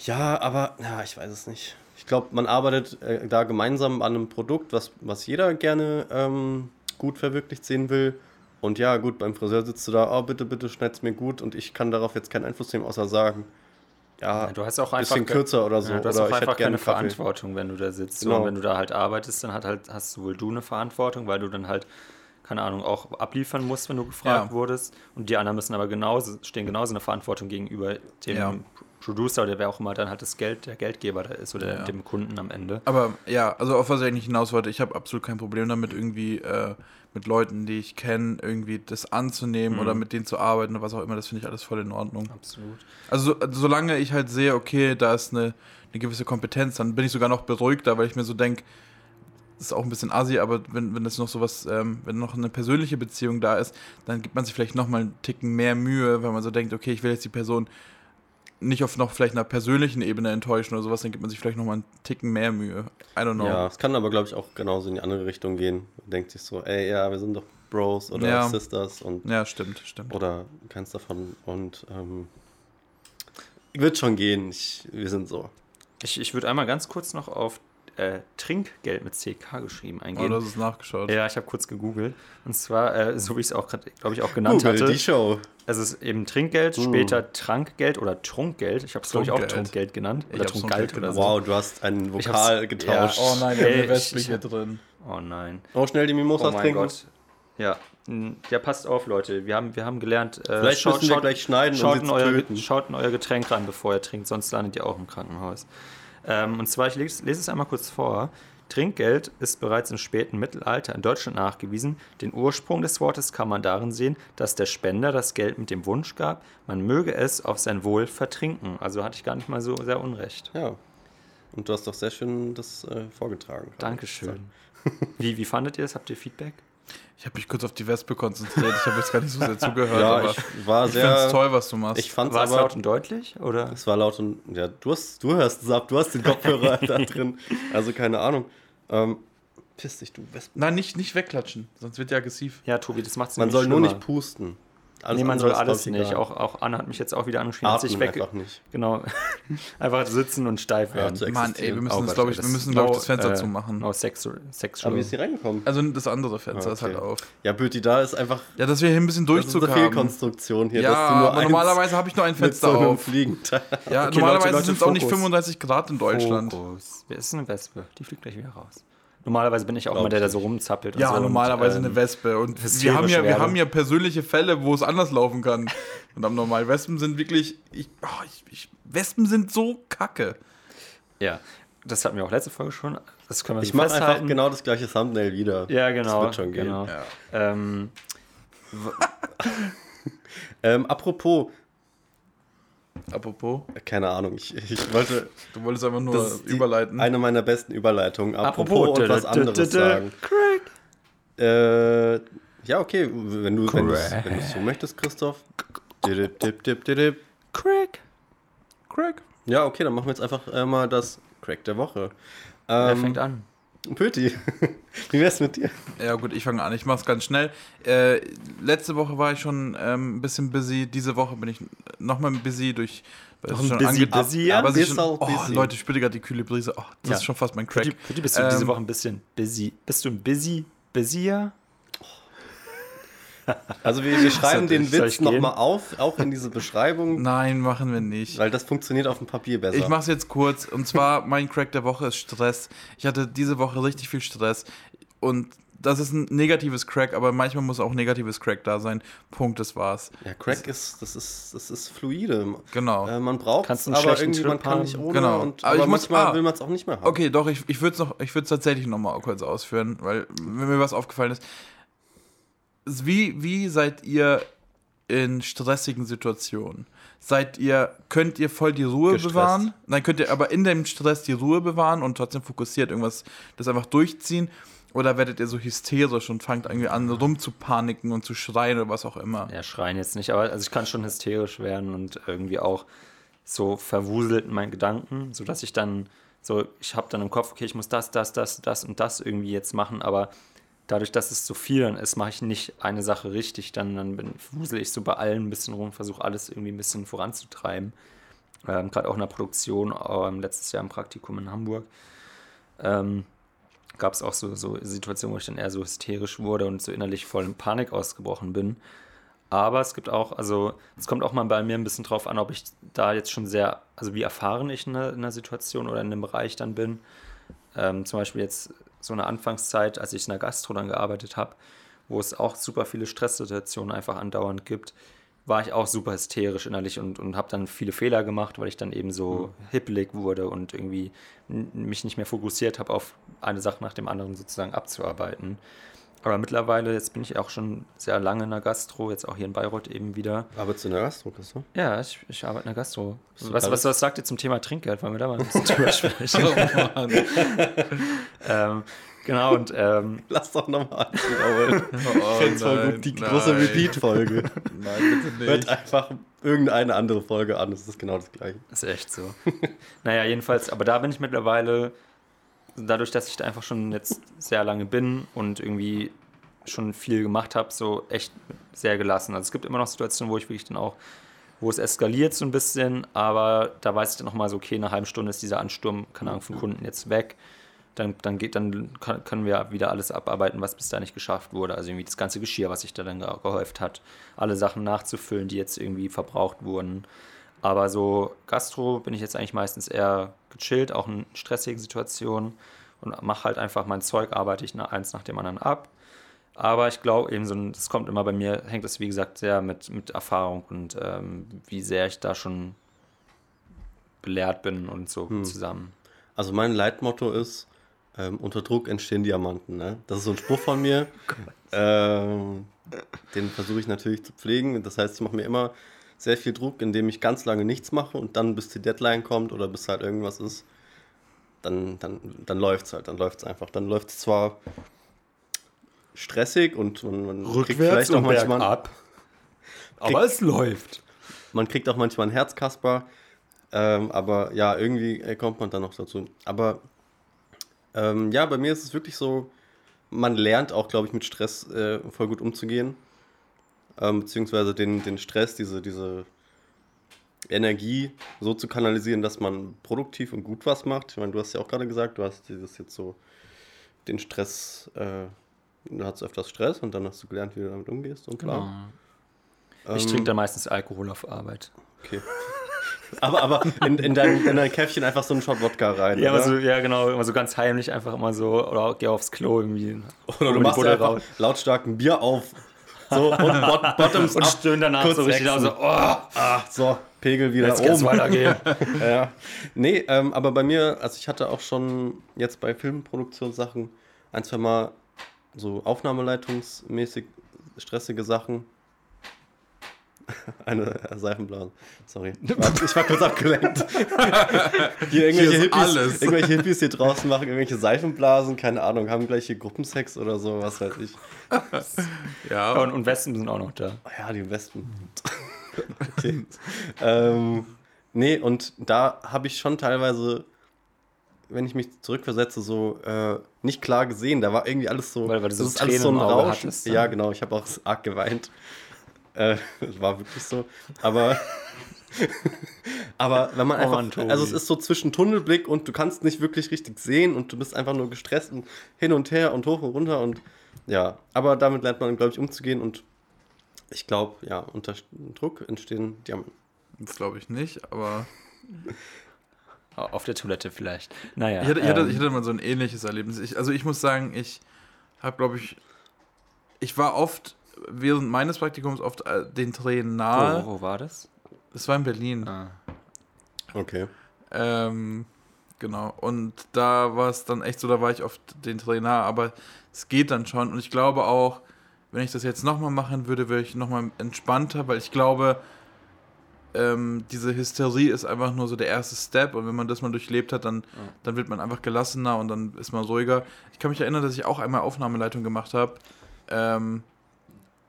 B: Ja, aber ja, ich weiß es nicht. Ich glaube, man arbeitet äh, da gemeinsam an einem Produkt, was, was jeder gerne ähm, gut verwirklicht sehen will. Und ja, gut, beim Friseur sitzt du da, oh, bitte, bitte schneid's mir gut und ich kann darauf jetzt keinen Einfluss nehmen, außer sagen, ja,
D: du hast auch
B: ein
D: einfach
B: bisschen kürzer oder so.
D: Ja, du hast
B: oder
D: auch einfach
B: gerne
D: keine. Verantwortung, wenn du da sitzt.
B: Genau.
D: Und wenn du da halt arbeitest, dann hat halt, hast sowohl du eine Verantwortung, weil du dann halt, keine Ahnung, auch abliefern musst, wenn du gefragt
C: Ja.
D: wurdest. Und die anderen müssen aber genauso, stehen genauso eine Verantwortung gegenüber dem
C: Ja.
D: Producer oder wer auch immer dann halt das Geld, der Geldgeber da ist oder
C: Ja.
D: dem Kunden am Ende.
C: Aber ja, also auf was ich eigentlich hinaus wollte, ich habe absolut kein Problem damit, irgendwie äh, mit Leuten, die ich kenne, irgendwie das anzunehmen
D: Mhm.
C: oder mit denen zu arbeiten oder was auch immer. Das finde ich alles voll in Ordnung.
D: Absolut.
C: Also, so, also solange ich halt sehe, okay, da ist eine, eine gewisse Kompetenz, dann bin ich sogar noch beruhigter, weil ich mir so denke, das ist auch ein bisschen assi, aber wenn, wenn das noch sowas, ähm, wenn noch eine persönliche Beziehung da ist, dann gibt man sich vielleicht noch mal einen Ticken mehr Mühe, weil man so denkt, okay, ich will jetzt die Person nicht auf noch vielleicht einer persönlichen Ebene enttäuschen oder sowas, dann gibt man sich vielleicht noch mal einen Ticken mehr Mühe. I don't know.
B: Ja, es kann aber, glaube ich, auch genauso in die andere Richtung gehen. Man denkt sich so, ey, ja, wir sind doch Bros oder
C: Ja.
B: Sisters und
C: Ja, stimmt, stimmt.
B: oder keins davon. Und ähm, wird schon gehen. Ich, wir sind so.
D: Ich, ich würde einmal ganz kurz noch auf äh, Trinkgeld mit CK geschrieben
C: Oh,
D: eingehen.
C: du hast es nachgeschaut.
D: ja, ich habe kurz gegoogelt. Und zwar, äh, so wie ich es auch gerade, glaube ich, auch genannt
B: Google,
D: hatte.
B: die Show.
D: Es ist eben Trinkgeld, später Trankgeld oder Trunkgeld. Ich habe es, glaube ich, auch
C: Trunkgeld.
D: Genannt. Oder Trunkgeld oder so.
B: Wow, du hast einen Vokal getauscht.
D: ja,
C: Oh nein,
D: eine Wespe
C: Wespe
D: hier
C: drin.
D: Oh nein.
B: Oh, schnell die Mimosas
D: Oh mein
B: trinken.
D: Gott. Ja, ja, passt auf, Leute. Wir haben, wir haben gelernt. Äh,
B: Vielleicht müssen wir gleich schneiden, um
D: schaut,
B: sie
D: in euer, schaut in euer Getränk rein, bevor ihr trinkt, sonst landet ihr auch im Krankenhaus. Ähm, und zwar, ich lese, lese es einmal kurz vor. Trinkgeld ist bereits im späten Mittelalter in Deutschland nachgewiesen. Den Ursprung des Wortes kann man darin sehen, dass der Spender das Geld mit dem Wunsch gab, man möge es auf sein Wohl vertrinken. Also hatte ich gar nicht mal so sehr unrecht.
B: Ja. Und du hast doch sehr schön das äh, vorgetragen.
D: Dankeschön. Wie, wie fandet ihr es? Habt ihr Feedback?
C: Ich habe mich kurz auf die Wespe konzentriert. Ich habe jetzt gar nicht so sehr zugehört,
B: Ja,
C: aber
B: ich war
C: ich
B: sehr.
C: toll, was du machst.
B: Ich fand's
D: War es laut und deutlich? Oder?
B: Es war laut und. Ja, du, hast, du hörst es ab, du hast den Kopfhörer da drin. Also keine Ahnung. Ähm, piss dich, du Wespen.
C: Nein, nicht, nicht wegklatschen, sonst wird ja aggressiv.
D: Ja, Tobi, das macht es
B: Man soll nur nicht pusten. Alles
D: Nee, man soll
B: ist,
D: alles
B: ich,
D: nicht.
B: egal.
D: Auch, auch Anna hat mich jetzt auch wieder angeschrieben, hat sich
B: Atmen
D: weg.
B: einfach nicht.
D: Genau. einfach sitzen und steif
B: Ja,
D: werden.
B: zu
C: Mann, ey, wir müssen,
D: Oh
C: das,
D: Gott,
C: glaub ich,
D: das
C: wir
D: ist
C: müssen glaube ich,
D: no,
C: das Fenster
D: äh,
C: zumachen.
D: No sexual. sexual.
B: Aber wie ist sie reingekommen?
C: Also das andere Fenster
B: Ah,
C: ist halt
B: okay.
C: auf.
B: Ja, Böti, da ist einfach.
C: Ja, dass wir hier ein bisschen
B: Das ist
C: Durchzug
B: eine
C: haben.
B: Fehlkonstruktion hier.
C: Ja,
B: dass du nur
C: aber
B: eins
C: normalerweise habe ich nur ein Fenster
B: so
C: auf. Ja,
D: Okay,
C: normalerweise sind es auch nicht
D: Fokus.
C: 35 Grad in Deutschland.
D: Fokus. Wer ist eine Wespe? Die fliegt gleich wieder raus. Normalerweise bin ich auch immer der, der so rumzappelt. und
C: Ja,
D: so
C: normalerweise
D: und,
C: eine Wespe. Und wir haben, ja, wir haben ja persönliche Fälle, wo es anders laufen kann. Und am normal Wespen sind wirklich. Ich, oh, ich, ich, Wespen sind so kacke.
D: Ja, das hatten wir auch letzte Folge schon. Das können wir
B: Ich mache einfach genau das gleiche Thumbnail wieder.
D: Ja, genau.
B: Das wird schon gehen.
D: genau.
C: Ja.
D: Ähm,
B: Ähm, apropos,
C: Apropos,
B: keine Ahnung, ich, ich wollte
C: du wolltest einfach nur überleiten.
B: eine meiner besten Überleitungen. Apropos,
D: Apropos,
B: und was anderes sagen.
D: Craig.
B: Äh, ja, okay, wenn du
D: Crack.
B: du's so möchtest, Christoph.
D: Craig.
C: Craig.
B: Ja, okay, dann machen wir jetzt einfach äh, mal das Crack der Woche.
D: Wer
B: Ähm,
D: fängt an?
B: Pöti, wie wär's mit dir?
C: Ja gut, ich fange an. Ich mach's ganz schnell. Äh, letzte Woche war ich schon ähm, ein bisschen busy. Diese Woche bin ich nochmal busy durch.
D: ein
C: schon
D: busy, ja?
C: aber
B: Bist
C: schon,
B: auch
C: oh,
B: busy.
C: Leute, ich spüre gerade die kühle Brise. Oh, das
D: Ja.
C: ist schon fast mein Crack.
D: die bist du diese
C: Ähm,
D: Woche ein bisschen busy. Bist du ein busy, busier?
B: Also wir, wir schreiben den Witz nochmal auf, auch in diese Beschreibung,
C: Nein, machen wir nicht.
B: weil das funktioniert auf dem Papier besser.
C: Ich mach's jetzt kurz. Und zwar, mein Crack der Woche ist Stress. Ich hatte diese Woche richtig viel Stress. Und das ist ein negatives Crack, aber manchmal muss auch negatives Crack da sein. Punkt, das war's.
B: ja, Crack ist, das ist, das ist fluide.
C: Genau.
B: Äh, man braucht
D: Kannst
B: es,
D: einen
B: aber irgendwie, man
D: Trip
B: kann nicht
D: haben.
B: ohne.
C: Genau.
B: Und,
C: Aber
B: aber
C: ich muss-
B: manchmal
C: ah.
B: will man es auch nicht mehr haben.
C: Okay, doch, ich, ich würde es noch, ich würde es tatsächlich nochmal kurz ausführen, weil wenn mir was aufgefallen ist. Wie, wie seid ihr in stressigen Situationen? Seid ihr, könnt ihr voll die Ruhe
B: Gestresst.
C: bewahren? Nein, könnt ihr aber in dem Stress die Ruhe bewahren und trotzdem fokussiert irgendwas, das einfach durchziehen? Oder werdet ihr so hysterisch und fangt irgendwie an rumzupaniken und zu schreien oder was auch immer?
D: Ja, schreien jetzt nicht, aber also ich kann schon hysterisch werden und irgendwie auch so verwuselt in meinen Gedanken, sodass ich dann So, ich habe dann im Kopf, okay, ich muss das, das, das, das und das irgendwie jetzt machen, aber dadurch, dass es so viel dann ist, mache ich nicht eine Sache richtig. Dann, dann bin, wusel ich so bei allen ein bisschen rum, versuche alles irgendwie ein bisschen voranzutreiben. Ähm, Gerade auch in der Produktion, ähm, letztes Jahr im Praktikum in Hamburg. Ähm, gab es auch so, so Situationen, wo ich dann eher so hysterisch wurde und so innerlich voll in Panik ausgebrochen bin. Aber es gibt auch, also es kommt auch mal bei mir ein bisschen drauf an, ob ich da jetzt schon sehr, also wie erfahren ich in einer, in einer Situation oder in einem Bereich dann bin. Ähm, zum Beispiel jetzt so eine Anfangszeit, als ich in der Gastro dann gearbeitet habe, wo es auch super viele Stresssituationen einfach andauernd gibt, war ich auch super hysterisch innerlich und, und habe dann viele Fehler gemacht, weil ich dann eben so mhm. hippelig wurde und irgendwie mich nicht mehr fokussiert habe, auf eine Sache nach dem anderen sozusagen abzuarbeiten. Aber mittlerweile, jetzt bin ich auch schon sehr lange in der Gastro, jetzt auch hier in Bayreuth eben wieder.
B: Arbeitest du in der Gastro, Christoph?
D: Ja, ich, ich arbeite in der Gastro. Was, was, was sagt ihr zum Thema Trinkgeld? Wollen wir da mal ein bisschen drüber sprechen? oh, ähm, genau, und. Ähm,
B: Lass doch nochmal wiederholen. oh, ich finde voll gut, die nein. große Repeat-Folge. Nein, bitte nicht. Hört einfach irgendeine andere Folge an, es ist genau das Gleiche.
D: Das ist echt so. naja, jedenfalls, aber da bin ich mittlerweile dadurch, dass ich da einfach schon jetzt sehr lange bin und irgendwie schon viel gemacht habe, so echt sehr gelassen. Also es gibt immer noch Situationen, wo ich wirklich dann auch, wo es eskaliert so ein bisschen, aber da weiß ich dann nochmal so, okay, in einer halben Stunde ist dieser Ansturm, keine Ahnung, von Kunden jetzt weg. Dann, dann, geht, dann können wir wieder alles abarbeiten, was bis da nicht geschafft wurde. Also irgendwie das ganze Geschirr, was sich da dann gehäuft hat, alle Sachen nachzufüllen, die jetzt irgendwie verbraucht wurden. Aber so Gastro bin ich jetzt eigentlich meistens eher gechillt, auch in stressigen Situationen und mache halt einfach mein Zeug, arbeite ich eins nach dem anderen ab. Aber ich glaube eben, so, das kommt immer bei mir, hängt das wie gesagt sehr mit, mit Erfahrung und ähm, wie sehr ich da schon belehrt bin und so hm. zusammen.
B: Also mein Leitmotto ist, ähm, unter Druck entstehen Diamanten. Ne? Das ist so ein Spruch von mir. ähm, den versuche ich natürlich zu pflegen. Das heißt, ich mache mir immer sehr viel Druck, indem ich ganz lange nichts mache und dann bis die Deadline kommt oder bis halt irgendwas ist, dann, dann, dann läuft es halt, dann läuft es einfach. Dann läuft es zwar stressig und man, man
D: Rückwärts kriegt vielleicht auch manchmal ab. Aber kriegt, es läuft.
B: Man kriegt auch manchmal ein Herzkasper, ähm, aber ja, irgendwie kommt man dann noch dazu. Aber ähm, ja, bei mir ist es wirklich so, man lernt auch, glaube ich, mit Stress äh, voll gut umzugehen ähm, beziehungsweise den, den Stress, diese, diese Energie so zu kanalisieren, dass man produktiv und gut was macht. Ich meine, du hast ja auch gerade gesagt, du hast dieses jetzt so den Stress, äh, du hast öfters Stress und dann hast du gelernt, wie du damit umgehst und klar.
D: Genau. Ich ähm, trinke dann meistens Alkohol auf Arbeit.
B: Okay. aber aber in, in, dein, in dein Käffchen einfach so einen Shot Wodka rein.
D: Ja, so, ja, genau, immer so ganz heimlich einfach immer so, oder geh aufs Klo irgendwie.
B: Oder du machst einfach lautstark ein Bier auf, so, und bot bottoms
D: Und stöhnen danach so richtig aus, so, oh,
B: ah, so, Pegel wieder Jetzt oben. weitergehen. ja. Nee, ähm, aber bei mir, also ich hatte auch schon jetzt bei Filmproduktionssachen ein, zwei Mal so aufnahmeleitungsmäßig stressige Sachen. Eine Seifenblase. Sorry. Ich war, kurz abgelenkt. Hier irgendwelche, hier Hippies, alles. irgendwelche Hippies hier draußen machen irgendwelche Seifenblasen, keine Ahnung, haben gleich hier Gruppensex oder so, was weiß ich.
D: ja. Und, und Wespen sind auch noch da.
B: Ja, die Wespen. okay. ähm, nee, und da habe ich schon teilweise, wenn ich mich zurückversetze, so äh, nicht klar gesehen. Da war irgendwie alles so.
D: Weil, weil das ist alles so ein Rausch.
B: Ja, genau. Ich habe auch arg geweint. Äh, das war wirklich so. Aber. aber wenn man oh einfach. Oh also, es ist so zwischen Tunnelblick und du kannst nicht wirklich richtig sehen und du bist einfach nur gestresst und hin und her und hoch und runter und. Ja, aber damit lernt man, glaube ich, umzugehen und ich glaube, ja, unter Druck entstehen Diamanten.
C: Das glaube ich nicht, aber.
D: Auf der Toilette vielleicht. Naja.
C: Ich hatte, ich hatte, ähm, ich hatte mal so ein ähnliches Erlebnis. Ich, also ich muss sagen, ich habe, glaube ich, ich war oft während meines Praktikums oft äh, den Tränen nahe.
D: Wo, wo war das?
C: Das war in Berlin.
B: Ah. Okay.
C: Ähm, genau. Und da war es dann echt so, da war ich oft den nahe, aber es geht dann schon. Und ich glaube auch, wenn ich das jetzt nochmal machen würde, wäre ich nochmal entspannter, weil ich glaube, ähm, diese Hysterie ist einfach nur so der erste Step und wenn man das mal durchlebt hat, dann, ja. dann wird man einfach gelassener und dann ist man ruhiger. Ich kann mich erinnern, dass ich auch einmal Aufnahmeleitung gemacht habe. Ähm,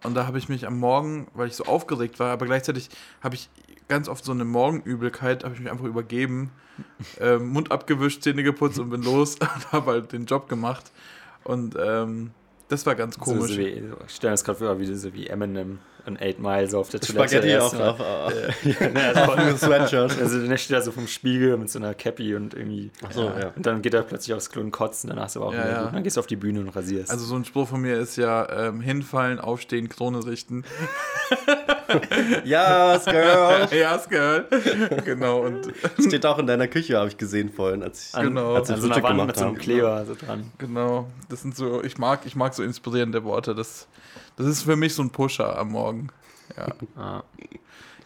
C: und da habe ich mich am Morgen, weil ich so aufgeregt war, aber gleichzeitig habe ich ganz oft so eine Morgenübelkeit, habe ich mich einfach übergeben, ähm, Mund abgewischt, Zähne geputzt und bin los und habe halt den Job gemacht. Und ähm, das war ganz
D: So,
C: komisch.
D: so wie, ich stelle mir das gerade vor, wie, so wie Eminem und 8 Mile so auf der Toilette.
B: Spaghetti auf, auf, auf,
D: Ja, ne, also,
B: auf Sweatshirt.
D: also der steht da so vom Spiegel mit so einer Cappy und irgendwie.
B: Ach so, ja.
D: Und dann geht er plötzlich aufs Klo und kotzt und danach ist aber auch
C: Ja,
D: wieder
C: ja.
D: gut. Und dann gehst du auf die Bühne und rasierst.
C: Also so ein Spruch von mir ist ja ähm, hinfallen, aufstehen, Krone richten.
B: Ja, Girl.
C: ja, ist geil. genau. Und
B: Steht auch in deiner Küche, habe ich gesehen vorhin, als ich,
C: genau.
B: als wir
D: an so einer
B: Frühstück
D: Wand
B: gemacht
D: mit so einem. Kleber so dran.
C: genau, das sind so, ich mag, ich mag so inspirierende Worte. Das, das ist für mich so ein Pusher am Morgen. Ja.
D: Ah.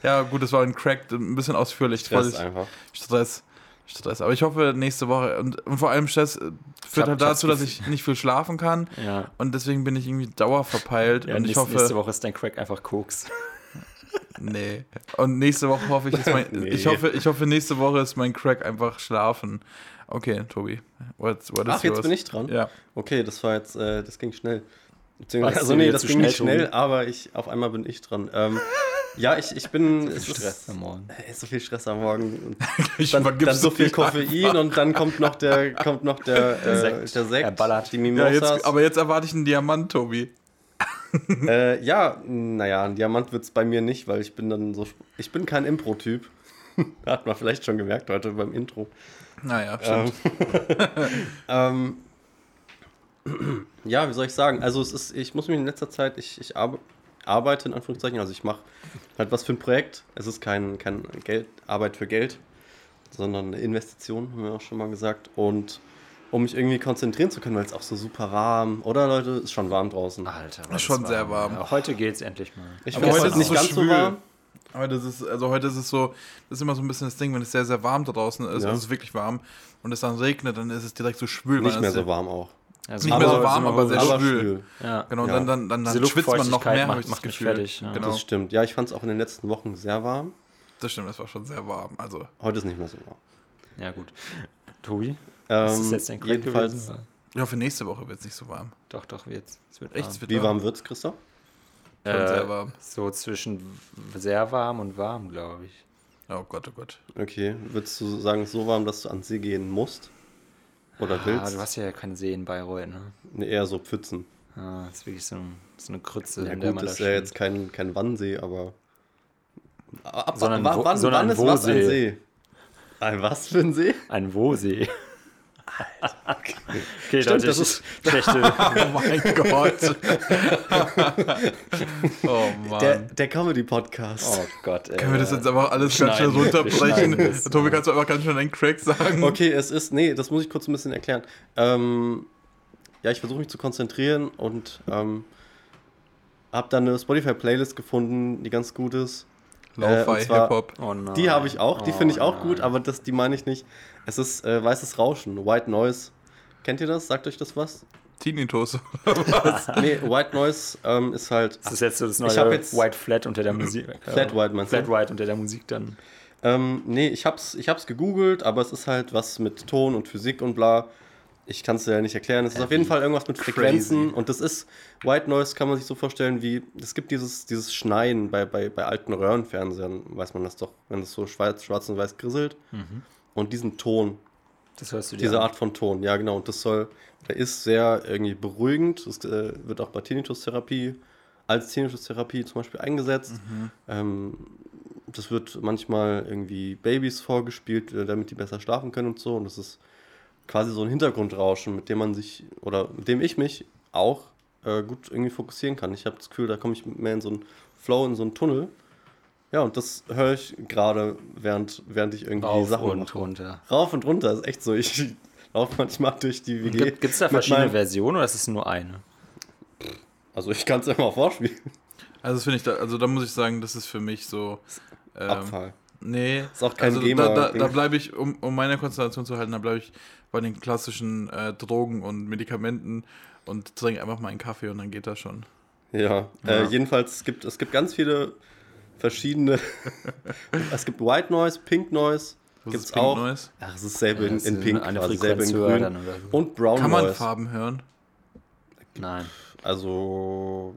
C: Ja, gut, das war ein Crack, ein bisschen ausführlich.
B: Stress einfach.
C: Stress. Stress. Aber ich hoffe, nächste Woche und, und vor allem Stress äh, führt
D: hab-
C: halt dazu, dass ich nicht viel schlafen kann.
D: Ja.
C: Und deswegen bin ich irgendwie dauerverpeilt.
D: ja
C: und ich hoffe.
D: nächste Woche ist dein Crack einfach Koks.
C: Nee. Und nächste Woche hoffe ich, ist mein,
B: Nee.
C: ich hoffe, ich hoffe, nächste Woche ist mein Crack einfach schlafen. Okay, Tobi. What, what is
B: Ach, jetzt
C: yours?
B: bin ich dran.
C: Ja.
B: Okay, das war jetzt, äh, das ging schnell. Beziehungsweise, also nee, das ging
D: schnell,
B: nicht schnell,
D: Tobi?
B: aber ich, auf einmal bin ich dran. Ähm, ja, ich, ich bin. es ist-
D: Stress am Morgen.
B: Äh, so viel Stress am Morgen. Und
C: Ich
B: dann, dann so viel Koffein und dann kommt noch der, kommt noch der, äh, der
D: Sekt. Er ballert.
B: die
C: Ja,
B: Mimosas.
C: jetzt, aber jetzt erwarte ich einen Diamant, Tobi.
B: äh, ja, naja, ein Diamant wird es bei mir nicht, weil ich bin dann so. Ich bin kein Impro-Typ. Hat man vielleicht schon gemerkt heute beim Intro.
C: Naja, stimmt.
B: Ähm, ja, wie soll ich sagen? Also es ist, ich muss mich in letzter Zeit, ich, ich arbe arbeite in Anführungszeichen, also ich mache halt was für ein Projekt. Es ist kein, kein Geld, Arbeit für Geld, sondern eine Investition, haben wir auch schon mal gesagt. Und um mich irgendwie konzentrieren zu können, weil es auch so super warm, oder Leute, ist schon warm draußen.
D: Alter,
C: ist schon sehr warm.
D: Ja, heute geht's endlich mal.
B: Ich
C: aber
B: finde
C: heute
B: es
C: ist es
B: nicht
C: so
B: ganz
C: schwül.
B: so warm.
C: Aber das ist, also heute ist es so, das ist immer so ein bisschen das Ding, wenn es sehr, sehr warm draußen ist,
B: Ja.
C: also es ist wirklich warm und es dann regnet, dann ist es direkt so schwül.
B: Nicht mehr
C: es-
B: so warm auch.
D: Also
C: Nicht mehr so warm, aber sehr
B: Aber
C: schwül.
B: schwül.
D: Ja.
C: Genau,
B: Ja.
C: dann, dann, dann, dann schwitzt man noch mehr,
D: macht-
C: das
D: macht mich
C: Gefühl.
D: fertig, ja.
C: Genau,
B: Das stimmt. Ja, ich fand es auch in den letzten Wochen sehr warm.
C: das stimmt, es war schon sehr warm. Also,
B: Heute ist nicht mehr so warm.
D: ja, gut. Tobi,
B: Ähm,
D: ist das jetzt dein Crack
B: jedenfalls,
D: gewesen?
C: ich hoffe, nächste Woche wird es nicht so warm.
D: Doch, doch, jetzt. Es wird
C: Echt?
D: warm.
C: Es wird
B: wie warm wird's, Christoph?
C: Schon
D: Äh,
C: sehr warm.
D: So zwischen sehr warm und warm, glaube ich.
C: Oh Gott, oh Gott.
B: Okay, würdest du sagen, es ist so warm, dass du ans See gehen musst? Oder
D: Ah,
B: willst?
D: du hast ja keinen See in Bayreuth, ne?
B: Nee, eher so Pfützen.
D: Ah, das ist wirklich so, so eine Krütze,
B: Ja
D: in der
B: gut,
D: man
B: das ist ja
D: steht.
B: jetzt kein, kein Wannsee, aber... Ab,
D: Sondern
B: wa-
D: wo-
B: wann,
D: sondern
B: wann ist was ein
D: Wo-See.
B: See? Ein was für ein See?
D: Ein Wo-See. Okay,
B: Stimmt,
D: Leute,
B: das ist-
D: schlechte.
C: Oh mein Gott. oh Mann.
B: Der, der Comedy-Podcast.
D: Oh Gott, ey.
C: Können wir das jetzt aber alles ganz schnell runterbrechen? Tobi, kannst du einfach ganz schnell einen Crack sagen?
B: Okay, es ist... Nee, das muss ich kurz ein bisschen erklären. Ähm, ja, ich versuche mich zu konzentrieren und ähm, habe dann eine Spotify-Playlist gefunden, die ganz gut ist. Äh,
C: Lo-Fi, Hip-Hop.
D: Oh.
B: Die habe ich auch, die
D: Oh
B: finde ich auch
D: nein.
B: gut, aber das, die meine ich nicht. Es ist äh, weißes Rauschen, White Noise. Kennt ihr das? Sagt euch das was?
C: Tinnitus.
B: nee, White Noise ähm, ist halt.
D: Das ist jetzt so das
B: Ich
D: neue
B: jetzt-
D: White Flat unter der Musik. äh,
B: Flat White meinst du?
D: Flat White unter der Musik dann.
B: Ähm, nee, ich hab's, ich hab's gegoogelt, aber es ist halt was mit Ton und Physik und bla. Ich kann es dir ja nicht erklären. Es ist auf jeden Fall irgendwas mit Frequenzen und das ist, White Noise kann man sich so vorstellen wie, es gibt dieses, dieses Schneien bei, bei, bei alten Röhrenfernsehern, weiß man das doch, wenn es so schwarz, schwarz und weiß grisselt. Und diesen Ton,
D: Das hörst du dir
B: Diese
D: an.
B: Art von Ton, ja genau. Und das soll, der ist sehr irgendwie beruhigend. Das äh, wird auch bei Tinnitus-Therapie als Tinnitus-Therapie zum Beispiel eingesetzt. Ähm, das wird manchmal irgendwie Babys vorgespielt, äh, damit die besser schlafen können und so. Und das ist quasi so ein Hintergrundrauschen, mit dem man sich, oder mit dem ich mich auch äh, gut irgendwie fokussieren kann. Ich habe das Gefühl, da komme ich mehr in so einen Flow, in so einen Tunnel. Ja, und das höre ich gerade, während, während ich irgendwie
D: Rauf
B: Sachen
D: und
B: mache.
D: runter.
B: Rauf und runter, ist echt so. Ich laufe manchmal durch die WG.
D: Gibt es da verschiedene
B: meinem-
D: Versionen oder ist es nur eine?
B: Also ich kann es immer vorspielen.
C: Also das finde ich, da, also da muss ich sagen, das ist für mich so. Ähm,
B: Abfall.
C: Nee.
B: Ist auch kein
C: also
B: Gamer-
C: Da, da, da bleibe ich, um, um meine Konzentration zu halten, da bleibe ich bei den klassischen äh, Drogen und Medikamenten und trinke einfach mal einen Kaffee und dann geht das schon.
B: Ja. Äh, jedenfalls, es gibt, es gibt ganz viele verschiedene. es gibt White Noise, Pink Noise.
C: Was
B: Gibt's
C: ist Pink
B: auch.
C: Noise?
B: Ach, es ist selbe in, in Pink,
D: eine
B: quasi, selbe
D: Frequenz
B: in Grün.
D: dann oder so.
B: Und Brown
C: Kann man
B: Noise.
C: Farben hören?
D: Nein.
B: Also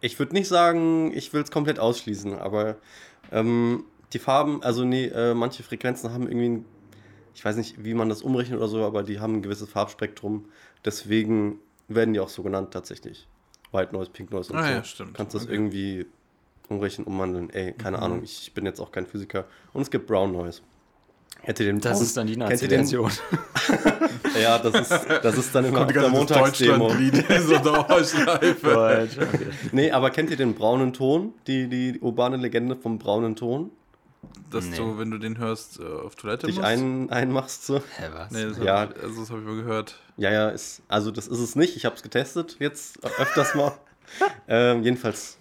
B: Ich würde nicht sagen, ich will es komplett ausschließen, aber ähm, die Farben, also nee, äh, manche Frequenzen haben irgendwie, ein, ich weiß nicht, wie man das umrechnet oder so, aber die haben ein gewisses Farbspektrum. Deswegen werden die auch so genannt tatsächlich. White Noise, Pink Noise und
C: Ah
B: so.
C: ja, stimmt.
B: Kannst das
C: Okay.
B: irgendwie umrechnen, umwandeln. Ey, keine
C: Mhm.
B: Ahnung, ich bin jetzt auch kein Physiker. Und es gibt Brown Noise. Hätte den
D: Das
B: Braun-
D: ist dann die
B: kennt?
D: Nazi-Version.
B: Ja, das ist, das ist dann immer auf der Montagsdemo.
C: So Dauerschleife.
D: Okay.
B: Nee, aber kennt ihr den braunen Ton? Die, die urbane Legende vom braunen Ton?
C: Dass
D: Nee.
C: du, wenn du den hörst, äh, auf Toilette
B: Dich
C: musst?
B: ein, einmachst so.
D: Hä, was?
C: Nee, das
B: Ja.
C: habe ich, also das hab ich mal gehört.
B: Ja, ja, ist, also das ist es nicht. Ich habe es getestet jetzt öfters mal. ähm, jedenfalls,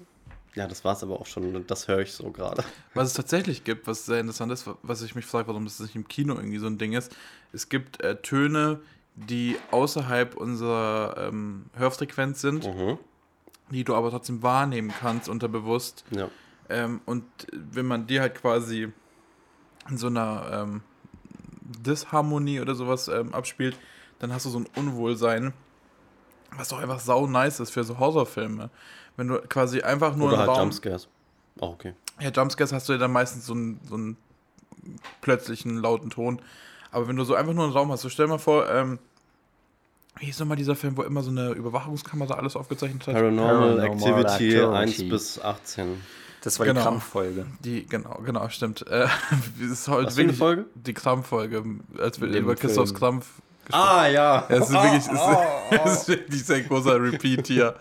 B: ja, das war es aber auch schon. Das höre ich so gerade.
C: Was es tatsächlich gibt, was sehr interessant ist, was ich mich frage, warum das nicht im Kino irgendwie so ein Ding ist, es gibt äh, Töne, die außerhalb unserer ähm, Hörfrequenz sind,
B: Mhm.
C: die du aber trotzdem wahrnehmen kannst unterbewusst.
B: Ja.
C: Ähm, und wenn man die halt quasi in so einer ähm, Disharmonie oder sowas ähm, abspielt, dann hast du so ein Unwohlsein, was doch einfach sau nice ist für so Horrorfilme. Wenn du quasi einfach nur
B: Oder
C: einen
B: halt
C: Raum,
B: Jumpscares. Auch okay.
C: ja, Jumpscares hast du ja dann meistens so einen, so einen plötzlichen lauten Ton. Aber wenn du so einfach nur einen Raum hast, so stell mal vor, ähm, wie hieß nochmal dieser Film, wo immer so eine Überwachungskamera alles aufgezeichnet hat?
B: Paranormal,
D: Paranormal
B: Activity,
D: Activity.
B: 1 bis 18.
D: Das war
C: Genau.
D: die Krampffolge.
C: Die, genau, genau, stimmt. Äh, ist heute
B: Was für eine
C: wirklich
B: Folge?
C: die Krampf-Folge, als wir über Christophs. Krampf
B: Ah, ja.
C: Ja, es ist wirklich, es ist, es ist wirklich sehr großer Repeat hier.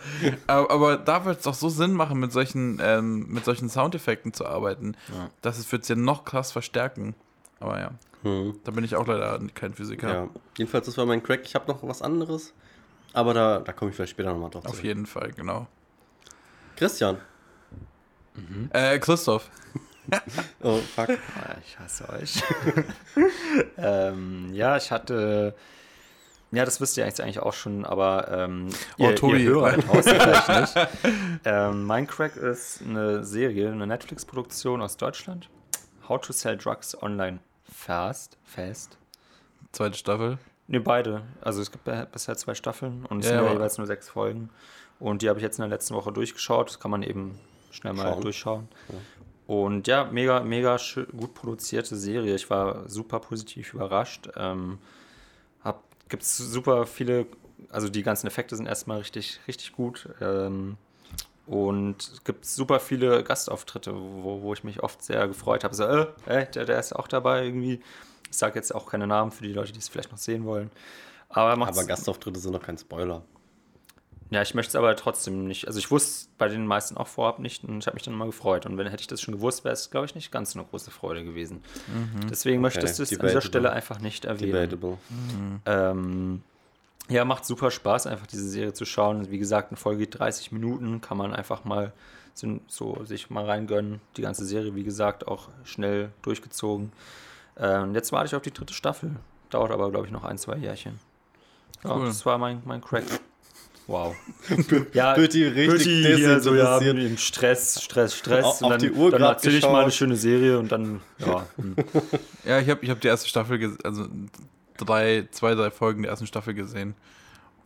C: Aber, aber da wird es doch so Sinn machen, mit solchen, ähm, mit solchen Soundeffekten zu arbeiten.
D: Ja.
C: Das wird es ja noch krass verstärken. Aber ja,
B: Hm.
C: da bin ich auch leider kein Physiker.
B: Ja. Jedenfalls, das war mein Crack. Ich habe noch was anderes. Aber da, da komme ich vielleicht später nochmal drauf
C: Auf jeden Fall, genau.
B: Christian.
C: Äh, Christoph.
B: Oh, fuck.
D: Ah, Ich hasse euch. ähm, ja, ich hatte. Ja, das wisst ihr jetzt eigentlich auch schon, aber ähm,
C: Oh,
D: ihr,
C: Tobi.
D: ihr Hörer vielleicht nicht. Ähm, mein Crack ist eine Serie, eine Netflix-Produktion aus Deutschland. How to Sell Drugs Online Fast. Fast.
C: Zweite Staffel.
D: Ne, beide. Also es gibt bisher zwei Staffeln und es
C: Ja,
D: sind ja
C: aber-
D: jeweils nur sechs Folgen. Und die habe ich jetzt in der letzten Woche durchgeschaut. Das kann man eben schnell mal
B: Schauen.
D: durchschauen. Und ja, mega, mega gut produzierte Serie. Ich war super positiv überrascht. Ähm, hab, gibt's super viele, also die ganzen Effekte sind erstmal richtig, richtig gut. Ähm, und es gibt super viele Gastauftritte, wo, wo ich mich oft sehr gefreut habe. So, äh, äh, der, der ist auch dabei irgendwie. Ich sage jetzt auch keine Namen für die Leute, die es vielleicht noch sehen wollen. Aber, er
B: Aber Gastauftritte sind noch kein Spoiler.
D: Ja, ich möchte es aber trotzdem nicht. Also ich wusste bei den meisten auch vorab nicht und ich habe mich dann mal gefreut. Und wenn hätte ich das schon gewusst, wäre es, glaube ich, nicht ganz so eine große Freude gewesen. Deswegen möchte ich es an dieser. Stelle einfach nicht erwähnen.
B: Debatable.
D: Ähm, ja, macht super Spaß, einfach diese Serie zu schauen. Wie gesagt, eine Folge geht 30 Minuten, kann man einfach mal so, so sich mal reingönnen. Die ganze Serie, wie gesagt, auch schnell durchgezogen. Ähm, jetzt warte ich auf die dritte Staffel. Dauert aber, glaube ich, noch ein, zwei Jährchen. Ja,
C: Cool.
D: das war mein, mein Crack. Wow. ja,
B: Pötti richtig
D: Pötti hier so, ja, Stress, Stress, Stress.
B: Auf-
D: und dann,
B: die Uhr
D: dann erzähle ich mal eine schöne Serie und dann, ja. hm.
C: Ja, ich habe ich hab die erste Staffel, also drei, zwei, drei Folgen der ersten Staffel gesehen.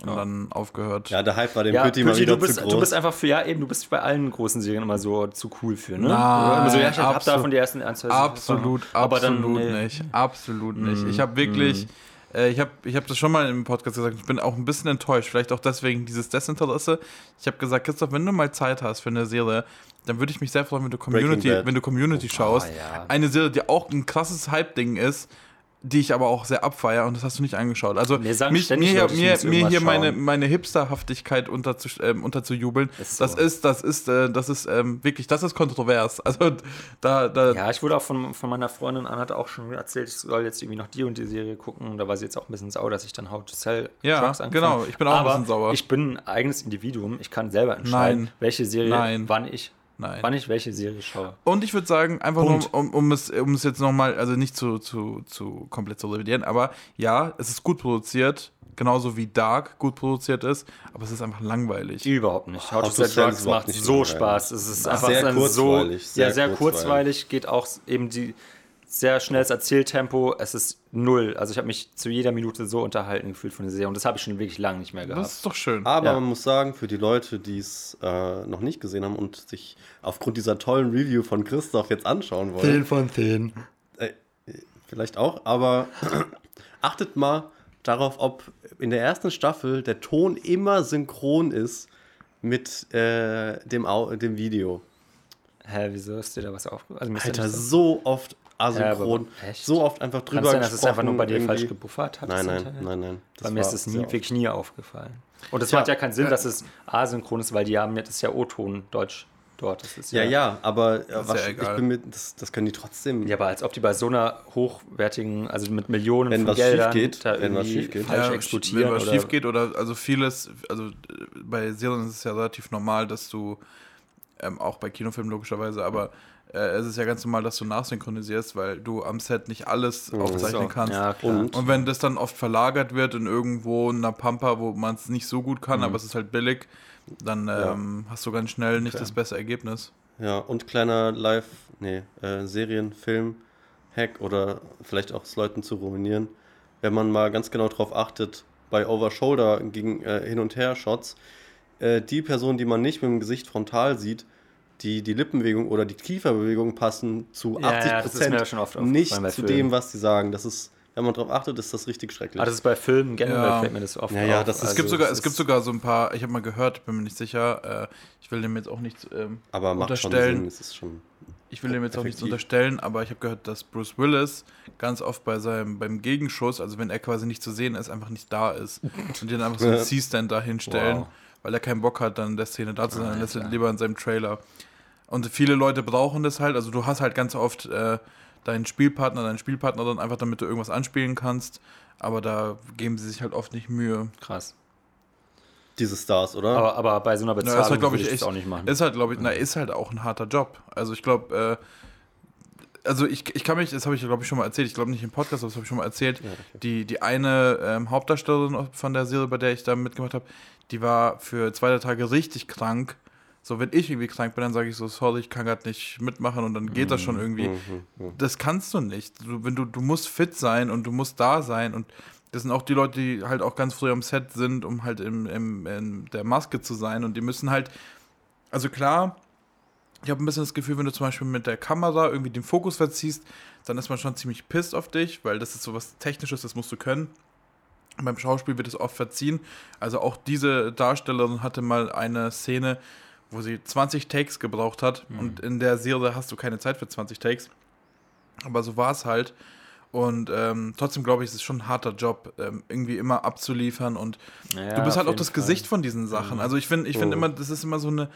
C: Und
D: Ja.
C: dann aufgehört.
B: Ja, der Hype war dem
D: Ja,
B: Pötti mal wieder
D: du bist,
B: zu groß.
D: du bist einfach für, ja eben, du bist bei allen großen Serien immer so zu cool für, ne?
C: Nein,
D: immer so, ja, ich hab
C: absolut.
D: davon die ersten ein, zwei
C: Absolut,
D: aber dann,
C: absolut
D: nee.
C: nicht. Absolut nicht.
D: Mm,
C: Ich habe wirklich, äh, ich habe ich hab das schon mal im Podcast gesagt, ich bin auch ein bisschen enttäuscht. Vielleicht auch deswegen dieses Desinteresse. Ich habe gesagt, Christoph, wenn du mal Zeit hast für eine Serie, dann würde ich mich sehr freuen, wenn du Community, wenn du Community schaust.
D: ja.
C: Eine Serie, die auch ein krasses Hype-Ding ist, die ich aber auch sehr abfeier und das hast du nicht angeschaut. Also
D: Mir
C: mich, mir,
D: Leute, ich
C: mir, mir hier meine, meine Hipsterhaftigkeit unterzu, ähm, unterzujubeln,
D: Ist so.
C: das ist, das ist, äh, das ist ähm, wirklich, das ist kontrovers. Also da, da,
D: Ja, ich wurde auch von, von meiner Freundin Anna hat auch schon erzählt, ich soll jetzt irgendwie noch die und die Serie gucken. Da war sie jetzt auch ein bisschen sauer, dass ich dann How to Sell
C: Ja,
D: Drugs anfange.
C: genau, ich bin auch ein
D: Aber
C: bisschen sauer.
D: Ich bin ein eigenes Individuum. Ich kann selber entscheiden,
C: Nein.
D: welche Serie,
C: Nein.
D: wann ich,
C: Nein.
D: wann ich welche Serie schaue.
C: Und ich würde sagen, einfach nur,
D: Punkt.
C: um, um, es, um es jetzt nochmal, also nicht zu, zu, zu komplett zu revidieren, aber ja, es ist gut produziert, genauso wie Dark gut produziert ist, aber es ist einfach langweilig.
D: Überhaupt nicht. How to Sell Drugs macht
B: nicht
D: so
B: langweilig.
D: Spaß. Es ist
B: Ach,
D: einfach
B: sehr kurzweilig,
D: so
B: sehr
D: ja, sehr
B: kurzweilig.
D: kurzweilig, geht auch eben die sehr schnelles Erzähltempo. Es ist null. Also ich habe mich zu jeder Minute so unterhalten gefühlt von der Serie und das habe ich schon wirklich lange nicht mehr gehabt.
C: Das ist doch schön.
B: Aber
D: Ja.
B: man muss sagen, für die Leute, die es äh, noch nicht gesehen haben und sich aufgrund dieser tollen Review von Christoph jetzt anschauen wollen,
D: von 10.
B: äh, vielleicht auch, aber achtet mal darauf, ob in der ersten Staffel der Ton immer synchron ist mit äh, dem, Au dem Video.
D: Hä, wieso ist dir da was aufgefallen? Also
B: Alter,
D: so
B: oft asynchron,
D: Ja,
B: so oft einfach drüber
D: Kann sein, dass es einfach nur bei dir falsch gebuffert hat?
B: Nein, nein, nein, nein.
D: Bei mir ist es nie, wirklich nie aufgefallen. Und es
C: Ja.
D: macht ja keinen Sinn, dass es asynchron ist, weil die haben ja, das ist ja O-Ton Deutsch dort. Das ist
B: Ja, ja, aber äh,
C: ist
B: was,
C: ja
B: ich bin mit, das, das können die trotzdem.
D: Ja, aber als ob die bei so einer hochwertigen, also mit Millionen
B: Wenn
D: von Geldern
B: geht,
D: da
B: wenn was schief geht.
D: falsch
C: Ja,
D: exportieren
C: wenn was
D: oder
C: schief geht oder also vieles, also äh, bei Serien ist es ja relativ normal, dass du ähm, auch bei Kinofilmen logischerweise, aber äh, es ist ja ganz normal, dass du nachsynchronisierst, weil du am Set nicht alles aufzeichnen
D: So,
C: kannst.
D: Ja.
B: Und-
C: Und wenn das dann oft verlagert wird in irgendwo in einer Pampa, wo man es nicht so gut kann,
D: Mhm.
C: aber es ist halt billig, dann ähm, hast du ganz schnell nicht das beste Ergebnis.
B: Ja, und kleiner Live, nee, äh, Serien, Film, Hack oder vielleicht auch es Leuten zu ruinieren. Wenn man mal ganz genau drauf achtet, bei Over-Shoulder gegen äh, Hin- und Her-Shots, äh, die Person, die man nicht mit dem Gesicht frontal sieht, die, die Lippenbewegung oder die Kieferbewegung passen zu
D: Ja,
B: 80
D: ja, das ist mir ja schon oft aufgefallen
B: nicht zu
D: Filmen.
B: dem, was sie sagen. Das ist, wenn man drauf achtet, ist das richtig schrecklich.
D: Ah, das ist bei Filmen generell
C: Ja.
D: fällt mir das oft
B: Ja, ja,
D: auf.
B: das ist-
C: Es
D: Also,
C: gibt sogar, es gibt sogar so ein paar, ich habe mal gehört, bin mir nicht sicher, äh, ich will dem jetzt auch nichts ähm,
B: aber macht schon
C: unterstellen.
B: Sinn, es ist schon.
C: Ich will dem jetzt auch nichts
B: Effektiv.
C: unterstellen, aber ich habe gehört, dass Bruce Willis ganz oft bei seinem beim Gegenschuss, also wenn er quasi nicht zu sehen ist, einfach nicht da ist und den einfach so einen
B: Ja.
C: C-Stand da hinstellen,
D: Wow.
C: Weil er keinen Bock hat, dann in der Szene da zu sein, dann
D: ja,
C: lässt er lieber in seinem Trailer. Und viele Leute brauchen das halt, also du hast halt ganz oft äh, deinen Spielpartner, deinen Spielpartner dann einfach, damit du irgendwas anspielen kannst, aber da geben sie sich halt oft nicht Mühe.
D: krass.
B: Diese Stars, oder?
D: Aber, aber bei so einer
C: Ja,
D: Bezahlung
C: ist halt, ich,
D: ich
C: echt,
D: das auch nicht machen.
C: ist halt, glaube ich, na, ist halt auch ein harter Job. Also ich glaube, äh, also ich, ich kann mich, das habe ich, glaube ich, schon mal erzählt, ich glaube nicht im Podcast, aber das habe ich schon mal erzählt, die, die eine ähm, Hauptdarstellerin von der Serie, bei der ich da mitgemacht habe, die war für zwei drei Tage richtig krank. So, wenn ich irgendwie krank bin, dann sage ich so, sorry, ich kann gerade nicht mitmachen und dann geht das schon irgendwie.
B: Mhm,
C: Das kannst du nicht. Du, wenn du, du musst fit sein und du musst da sein und das sind auch die Leute, die halt auch ganz früh am Set sind, um halt im, im, in der Maske zu sein und die müssen halt, also klar, ich habe ein bisschen das Gefühl, wenn du zum Beispiel mit der Kamera irgendwie den Fokus verziehst, dann ist man schon ziemlich pissed auf dich, weil das ist so was Technisches, das musst du können. Beim Schauspiel wird es oft verziehen. Also auch diese Darstellerin hatte mal eine Szene, wo sie 20 Takes gebraucht hat. Und in der Serie hast du keine Zeit für 20 Takes. Aber so war es halt. Und ähm, trotzdem glaube ich, es ist schon ein harter Job, ähm, irgendwie immer abzuliefern. Und
D: Ja,
C: du bist halt auch das
D: Fall.
C: Gesicht von diesen Sachen. Also ich finde, ich finde
B: Mhm.
C: immer, das ist immer so eine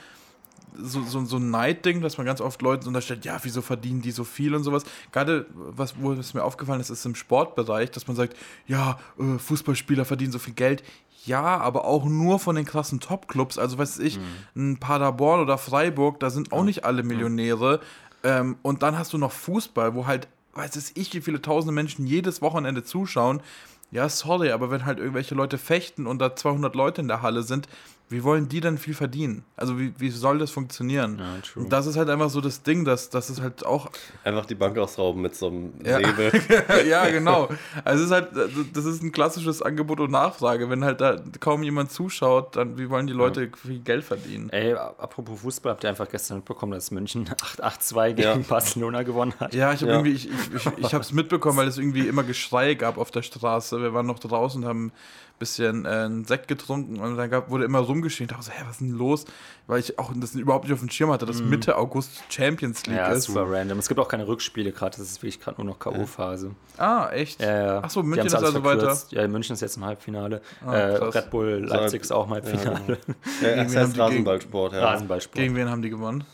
C: so, so, so ein Neidding, dass man ganz oft Leuten unterstellt, ja, wieso verdienen die so viel und sowas. Gerade, was, wo es mir aufgefallen ist, ist im Sportbereich, dass man sagt, ja, äh, Fußballspieler verdienen so viel Geld. Ja, aber auch nur von den krassen Top-Clubs. Also, weiß ich, ein Paderborn oder Freiburg, da sind auch nicht alle Millionäre. Ähm, und dann hast du noch Fußball, wo halt, weiß ich, wie viele tausende Menschen jedes Wochenende zuschauen. Ja, sorry, aber wenn halt irgendwelche Leute fechten und da 200 Leute in der Halle sind, wie wollen die denn viel verdienen? Also wie, wie soll das funktionieren?
D: Ja,
C: das ist halt einfach so das Ding, dass das ist halt auch
B: Einfach die Bank ausrauben mit so einem
C: Ja.
B: Säbel.
C: ja, genau. Also es ist halt, das ist ein klassisches Angebot und Nachfrage. Wenn halt da kaum jemand zuschaut, dann wie wollen die Leute viel Geld verdienen?
D: Ey, apropos Fußball, habt ihr einfach gestern mitbekommen, dass München 8-2 gegen
B: Ja.
D: Barcelona gewonnen hat?
C: Ja, ich habe
B: Ja.
C: irgendwie, ich, ich, ich, ich habe es mitbekommen, weil es irgendwie immer Geschrei gab auf der Straße. Wir waren noch draußen und haben bisschen äh, einen Sekt getrunken und dann gab, wurde immer rumgeschrien. Ich dachte so, hä, was ist denn los? Weil ich auch das überhaupt nicht auf dem Schirm hatte, dass Mitte August Champions League.
D: Ja,
C: ist.
D: super random. Es gibt auch keine Rückspiele gerade, das ist wirklich gerade nur noch K.O.-Phase.
C: Ah, echt?
D: Ja, ja.
C: Ach so,
D: Die
C: München ist
D: alles
C: also weiter.
D: verkürzt. Ja, München ist jetzt im Halbfinale.
C: Ah,
D: äh. Red Bull Leipzig ist auch im Halbfinale.
B: Ja, heißt
C: die
B: Rasenballsport, ja.
D: Rasenballsport.
C: Gegen wen haben die gewonnen?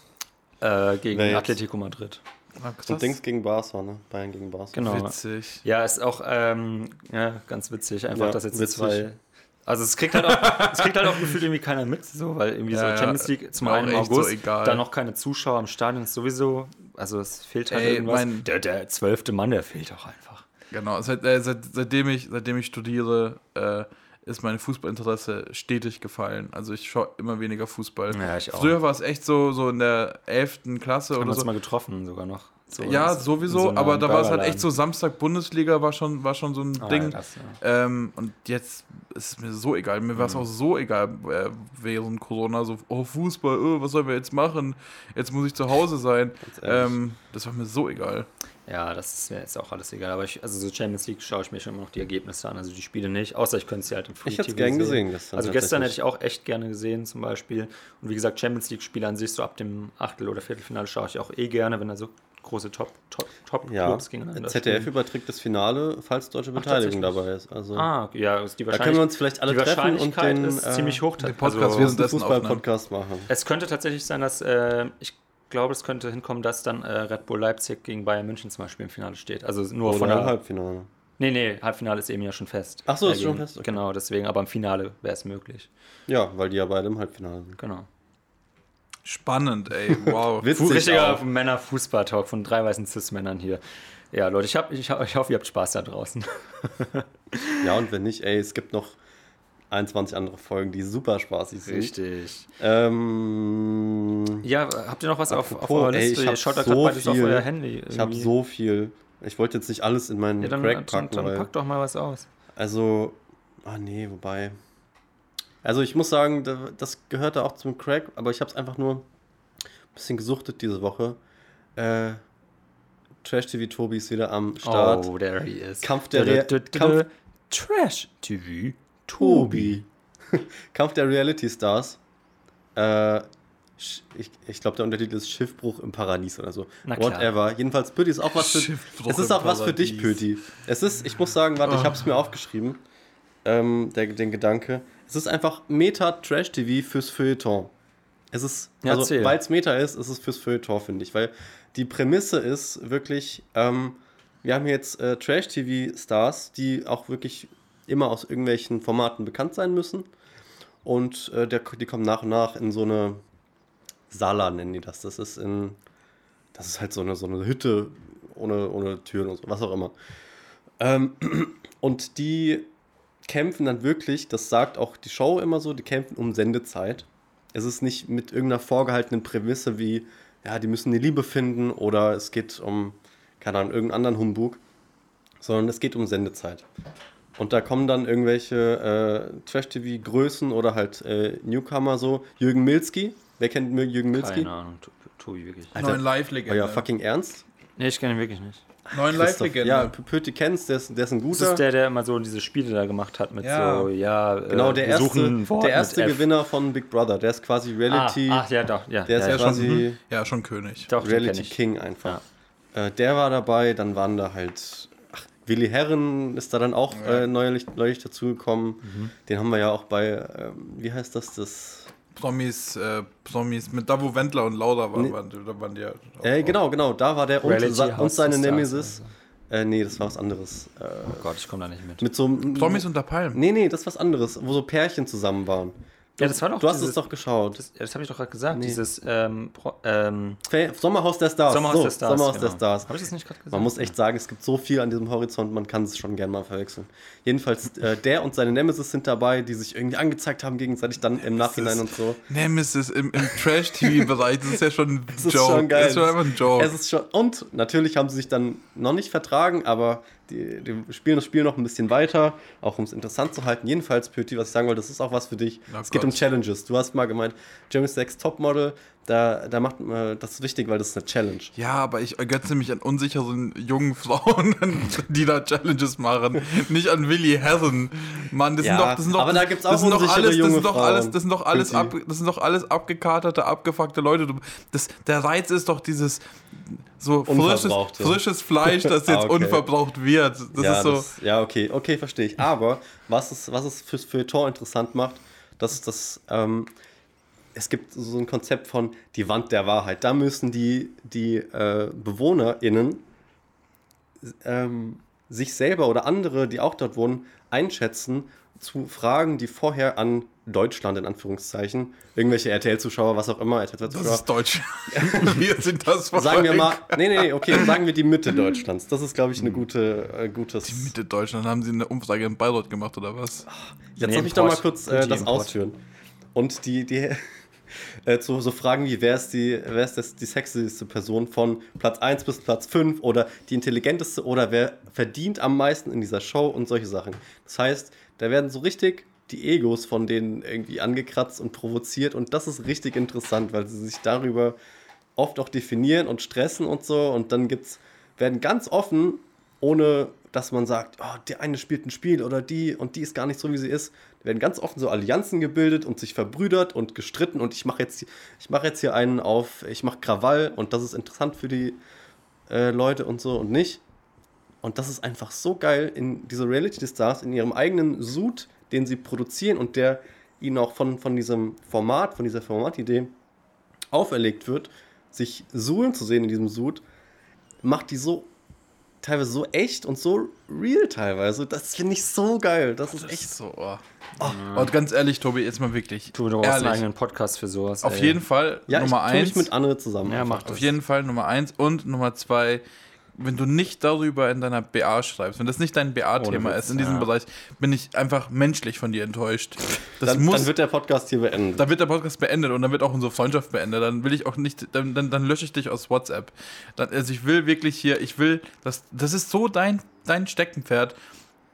D: äh, gegen
B: jetzt?
D: Atletico Madrid.
C: Ah.
B: Und Dings gegen Barca, ne? Bayern gegen Barca.
D: Genau.
C: Witzig.
D: Ja, ist auch ähm, ja, ganz witzig, einfach,
B: Ja,
D: dass jetzt
B: witzig.
D: zwei. Also es kriegt halt auch, es kriegt halt auch gefühlt irgendwie keiner mit, so, weil irgendwie
C: Ja,
D: so Champions League zum einen im
C: so
D: August,
C: egal.
D: dann noch keine Zuschauer im Stadion ist sowieso, also es fehlt halt
C: Ey,
D: irgendwas.
C: mein-
D: der, der zwölfte Mann, der fehlt auch einfach.
C: Genau, seit, äh, seit, seitdem, ich, seitdem ich studiere, äh, ist mein Fußballinteresse stetig gefallen. Also ich schaue immer weniger Fußball.
D: Ja, ich auch.
C: Früher war es echt so, so in der 11. Klasse
D: Haben wir
C: oder
D: uns
C: so.
D: mal getroffen sogar noch. So,
C: Ja, sowieso,
D: so
C: aber da war es halt echt so, Samstag Bundesliga war schon, war schon so ein
D: Ah,
C: Ding.
D: ja, das, ja.
C: Ähm, und jetzt ist es mir so egal. Mir
D: Mhm.
C: war es auch so egal äh, während Corona. So, oh, Fußball, oh, was sollen wir jetzt machen? Jetzt muss ich zu Hause sein. Ähm, das war mir so egal.
D: Ja, das ist mir jetzt auch alles egal. Aber ich, also so Champions League schaue ich mir schon immer noch die Ergebnisse an. Also die Spiele nicht, außer ich könnte sie halt im Free
B: Ich hätte es
D: TV
B: gern
D: sehen.
B: gesehen gestern.
D: Also gestern hätte ich auch echt gerne gesehen zum Beispiel. Und wie gesagt, Champions League-Spiele an sich, so ab dem Achtel- oder Viertelfinale schaue ich auch eh gerne, wenn da so große Top-Clubs Top, Top
B: Ja,
D: gegeneinander
B: ZDF
D: spielen.
B: überträgt das Finale, falls deutsche Beteiligung
D: tatsächlich?
B: dabei ist. Also
D: Ah, ja, ist die
B: da
D: Wahrscheinlichkeit,
B: können wir uns vielleicht alle
D: die
B: treffen und den,
D: ist
B: äh,
D: ziemlich hoch.
C: den Podcast
D: also,
B: einen
C: Währenddessen
B: Fußball-Podcast machen.
D: es könnte tatsächlich sein, dass äh, ich glaube, es könnte hinkommen, dass dann äh, Red Bull Leipzig gegen Bayern München zum Beispiel im Finale steht. Also nur von
B: Oder im
D: der
B: Halbfinale.
D: Nee, nee, Halbfinale ist eben ja schon fest.
B: Ach so, ist schon fest, okay.
D: Genau, deswegen, aber im Finale wäre es möglich.
B: Ja, weil die ja beide im Halbfinale sind.
D: Genau.
C: Spannend, ey. Wow.
B: Witzig
D: Richtiger. Männer-Fußball-Talk von drei weißen Cis-Männern hier. Ja, Leute, ich, hab, ich, ich hoffe, ihr habt Spaß da draußen.
B: Ja, und wenn nicht, ey, es gibt noch 21 andere Folgen, die super spaßig sind.
D: Richtig.
B: Ähm,
D: Ja, habt ihr noch was auf, auf
B: Apropos,
D: eurer
B: ey,
D: Liste?
B: ich
D: ihr
B: hab
D: schaut da
B: so
D: gerade beides auf
B: viel.
D: euer Handy.
B: ich habe
D: irgendwie.
B: so viel. Ich wollte jetzt nicht alles in meinen
D: Ja, dann,
B: Crack
D: dann,
B: packen,
D: dann
B: weil,
D: pack doch mal was aus.
B: also, ah nee, wobei. Also ich muss sagen, da- das gehört da auch zum Crack, aber ich habe es einfach nur ein bisschen gesuchtet diese Woche. Äh, Trash TV Tobi ist wieder am Start.
D: Oh, there he is.
B: Kampf der. Kampf-
D: Trash TV.
B: Tobi. Kampf der Reality Stars. Äh, ich ich glaube, der Untertitel ist Schiffbruch im Paradies oder so. Whatever. Jedenfalls, Pöti ist auch was für.
C: Schiffbruch
B: es ist auch was für dich. Pöti. Es ist, ich muss sagen, warte, ich habe es mir aufgeschrieben. Ähm, der, den Gedanke. Es ist einfach Meta-Trash-TV fürs Feuilleton. Es ist, also, weil es Meta ist, ist es fürs Feuilleton, finde ich. Weil die Prämisse ist wirklich, ähm, wir haben jetzt äh, Trash-TV-Stars, die auch wirklich immer aus irgendwelchen Formaten bekannt sein müssen. Und äh, der, die kommen nach und nach in so eine Sala, nennen die das. Das ist in, das ist halt so eine, so eine Hütte ohne, ohne Türen und so, was auch immer. Ähm, und die kämpfen dann wirklich, das sagt auch die Show immer so, die kämpfen um Sendezeit. Es ist nicht mit irgendeiner vorgehaltenen Prämisse wie, ja, die müssen die Liebe finden oder es geht um, keine Ahnung, irgendeinen anderen Humbug, sondern es geht um Sendezeit. Und da kommen dann irgendwelche äh, Trash-TV-Größen oder halt äh, Newcomer so. Jürgen Milski. Wer kennt Jürgen Milski?
D: Keine Ahnung, To- Tobi wirklich.
B: Alter,
C: Neuen Live-Legende.
B: Euer fucking Ernst?
D: Nee, ich kenne ihn wirklich nicht.
C: Neuen. Live-Legende.
B: Ja, Pöti kennst, der ist, der ist ein
D: Das
B: guter.
D: ist der, der immer so diese Spiele da gemacht hat mit
C: Ja.
D: so, ja,
B: genau,
D: äh,
B: der
D: wir suchen
B: erste, der
D: mit
B: erste
D: F.
B: Gewinner von Big Brother. Der ist quasi
D: Ah,
B: Reality,
D: ach, ja, doch, ja.
B: der ist
D: ja,
B: ja
D: ja,
B: quasi
C: Hm? Ja, schon König.
D: Doch,
B: Reality. King einfach. Äh, der war dabei, dann waren da halt. Willi Herren ist da dann auch äh, neulich, neulich dazugekommen.
D: Mhm.
B: Den haben wir ja auch bei, ähm, wie heißt das? Das.
C: Promis, äh, Promis, mit da wo Wendler und Lauda waren,
B: Nee.
C: waren, da waren die ja.
B: Äh, genau, genau, da war der und, sa- und seine Nemesis. Äh, nee, das war was anderes. Äh,
D: Oh Gott, ich komme da nicht mit.
B: mit so einem.
C: Promis unter Palmen.
B: Nee, nee, das ist was anderes, wo so Pärchen zusammen waren.
D: Ja, das war doch
B: Du hast
D: dieses-
B: es doch geschaut.
D: Das, das habe ich doch gerade gesagt.
B: Nee.
D: Dieses ähm, ähm,
B: Sommerhaus der Stars.
D: Sommerhaus
B: so,
D: der Stars.
B: Sommerhaus
D: genau.
B: der Stars.
D: Habe ich das nicht gerade gesagt?
B: Man muss echt sagen, es gibt so viel an diesem Horizont, man kann es schon gerne mal verwechseln. Jedenfalls, äh, der und seine Nemesis sind dabei, die sich irgendwie angezeigt haben gegenseitig dann im Nachhinein und so.
C: Nemesis im, im Trash-TV-Bereich, das ist ja schon ein
B: Das ist
C: Joke.
B: schon geil.
C: Das ist schon einfach ein Joke.
B: Es ist schon, und natürlich haben sie sich dann noch nicht vertragen, aber die, die spielen das Spiel noch ein bisschen weiter, auch um es interessant zu halten. Jedenfalls, Pöti, was ich sagen wollte, das ist auch was für dich.
C: Oh
B: es geht
C: Gott.
B: um Challenges. Du hast mal gemeint, Jeremy Sex Topmodel, da, da macht äh, das ist wichtig, weil das ist eine Challenge.
C: ja, aber ich ergötze mich an unsicheren jungen Frauen, die da Challenges machen. Nicht an Willi Herren. Mann, das
B: Ja,
C: sind doch, das sind doch,
B: aber da gibt's auch
C: das sind doch alles, das sind doch alles, das sind doch alles, ab, das sind doch alles abgekaterte, abgefuckte Leute. Das, der Reiz ist doch dieses so frisches, frisches Fleisch, das jetzt
B: Ah, okay.
C: unverbraucht wird. Das
B: ja,
C: ist so.
B: das, ja, okay, okay, verstehe ich. Aber was es, was es fürs Feuilleton interessant macht, das ist das, ähm, es gibt so ein Konzept von die Wand der Wahrheit. Da müssen die, die äh, BewohnerInnen ähm, sich selber oder andere, die auch dort wohnen, einschätzen zu Fragen, die vorher an Deutschland in Anführungszeichen, irgendwelche RTL-Zuschauer, was auch immer,
C: Das
B: RTL-Zuschauer,
C: ist Deutsch. Wir sind das
B: sagen wir
C: Volk.
B: mal, nee, nee, nee, okay, sagen wir die Mitte Deutschlands. Das ist, glaube ich, eine gute, äh, gutes.
C: Die Mitte Deutschland, haben sie eine Umfrage in Bayreuth gemacht oder was?
B: Jetzt
D: Nee,
B: darf ich doch mal kurz äh, das ausführen. Und die, die äh, so, so Fragen wie, wer ist, die, wer ist das, die sexyste Person von Platz 1 bis Platz 5 oder die intelligenteste oder wer verdient am meisten in dieser Show und solche Sachen. Das heißt, da werden so richtig die Egos von denen irgendwie angekratzt und provoziert und das ist richtig interessant, weil sie sich darüber oft auch definieren und stressen und so und dann gibt's, werden ganz offen, ohne dass man sagt, oh, der eine spielt ein Spiel oder die und die ist gar nicht so, wie sie ist, werden ganz offen so Allianzen gebildet und sich verbrüdert und gestritten und ich mache jetzt, ich mache jetzt hier einen auf, ich mache Krawall und das ist interessant für die äh, Leute und so und nicht. Und das ist einfach so geil in diese Reality-Stars in ihrem eigenen Sud, den sie produzieren und der ihnen auch von, von diesem Format, von dieser Formatidee auferlegt wird, sich suhlen zu sehen in diesem Sud, macht die so teilweise so echt und so real teilweise. Das finde ich so geil. Das ist
C: Das
B: echt
C: ist so. Oh. Und ganz ehrlich, Tobi, jetzt mal wirklich.
D: Du, du brauchst einen eigenen Podcast für sowas.
C: Auf
D: ey.
C: jeden Fall
B: Ja,
C: Nummer
B: ich
C: eins.
B: mit Anne zusammen.
D: Ja,
B: einfach.
D: mach das.
C: Auf jeden Fall Nummer eins und Nummer zwei, wenn du nicht darüber in deiner BA schreibst, wenn das nicht dein BA-Thema ist in diesem
D: ja.
C: Bereich, bin ich einfach menschlich von dir enttäuscht. Das
B: Dann,
C: muss,
B: dann wird der Podcast hier beendet.
C: dann wird der Podcast beendet und dann wird auch unsere Freundschaft beendet. Dann will ich auch nicht, dann, dann, dann lösche ich dich aus WhatsApp. Dann, also ich will wirklich hier, ich will, das, das ist so dein, dein Steckenpferd.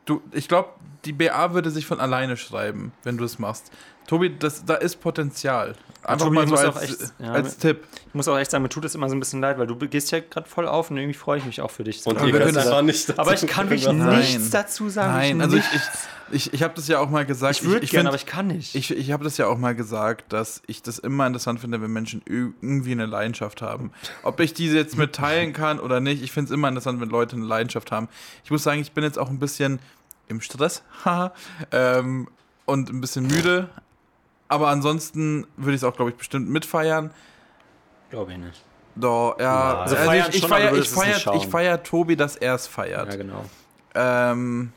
C: Du, ich glaube, die BA würde sich von alleine schreiben, wenn du es machst. Tobi, das, da ist Potenzial. Einfach
D: Tobi,
C: mal so
D: muss
C: als,
D: auch echt- ja,
C: als Tipp.
D: Ich muss auch echt sagen, mir tut es immer so ein bisschen leid, weil du gehst ja gerade voll auf und irgendwie freue ich mich auch für dich.
B: und
C: Aber
D: aber ich kann wirklich
C: Nein.
D: nichts dazu sagen.
C: Nein, also ich, ich, ich, ich habe das ja auch mal gesagt.
D: ich würde
C: ich
D: gerne,
C: find-
D: aber ich kann nicht.
C: Ich, ich habe das ja auch mal gesagt, dass ich das immer interessant finde, wenn Menschen irgendwie eine Leidenschaft haben. Ob ich diese jetzt mitteilen kann oder nicht, ich finde es immer interessant, wenn Leute eine Leidenschaft haben. Ich muss sagen, ich bin jetzt auch ein bisschen im Stress haha, ähm, und ein bisschen müde. Aber ansonsten würde ich es auch, glaube ich, bestimmt mitfeiern.
D: Glaube ich nicht.
C: Doch, ja.
D: Also
C: Also, ich, ich feiere ich feier, ich feier Tobi, dass er es feiert.
D: Ja, genau.
C: ähm,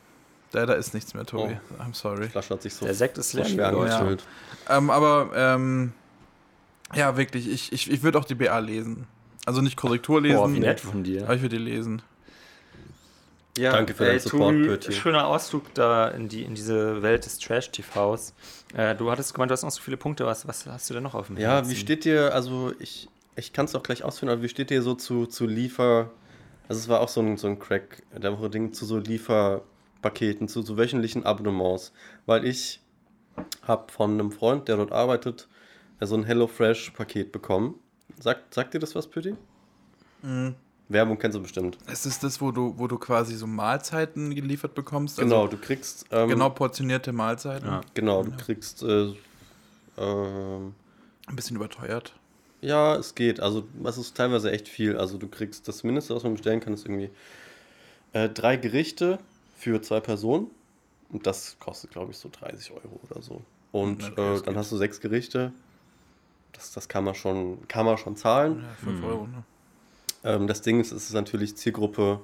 C: da, da ist nichts mehr, Tobi. I'm sorry.
B: Die Flasche hat sich so,
D: Der Sekt ist leer.
B: schwer angefüllt.
C: Ähm, aber ähm, ja, wirklich, ich, ich, ich würde auch die BA lesen. Also nicht Korrektur lesen,
D: Boah, wie nett von dir.
C: aber ich würde die lesen.
D: Ja,
B: Danke für deinen Support, Pötti.
D: Schöner Ausflug da in, die, in diese Welt des Trash-TVs. Äh, du hattest gemeint, du hast noch so viele Punkte. Was, was hast du denn noch auf dem
B: Ja,
D: Herzen?
B: wie steht dir, also ich, ich kann es auch gleich ausführen, aber wie steht dir so zu, zu Liefer, also es war auch so ein, so ein Crack der Woche Ding, zu so Lieferpaketen, zu so wöchentlichen Abonnements, weil ich habe von einem Freund, der dort arbeitet, so ein HelloFresh-Paket bekommen. Sagt, sagt dir das was, Pütti? Werbung kennst du bestimmt.
C: Es ist das, wo du, wo du quasi so Mahlzeiten geliefert bekommst.
B: Genau,
C: Also
B: du kriegst ähm,
C: genau portionierte Mahlzeiten.
D: Ja.
B: genau, du kriegst äh, ähm,
C: Ein bisschen überteuert.
B: Ja, es geht. Also, es ist teilweise echt viel. Also, du kriegst das Mindeste, was man bestellen kann, ist irgendwie äh, drei Gerichte für zwei Personen. Und das kostet, glaube ich, so 30 Euro oder so. Und
C: Okay,
B: äh, dann
C: geht.
B: hast du sechs Gerichte. Das, das kann, man schon, kann man schon zahlen.
C: Ja, 5 Euro, ne?
B: Ähm, das Ding ist, es ist natürlich Zielgruppe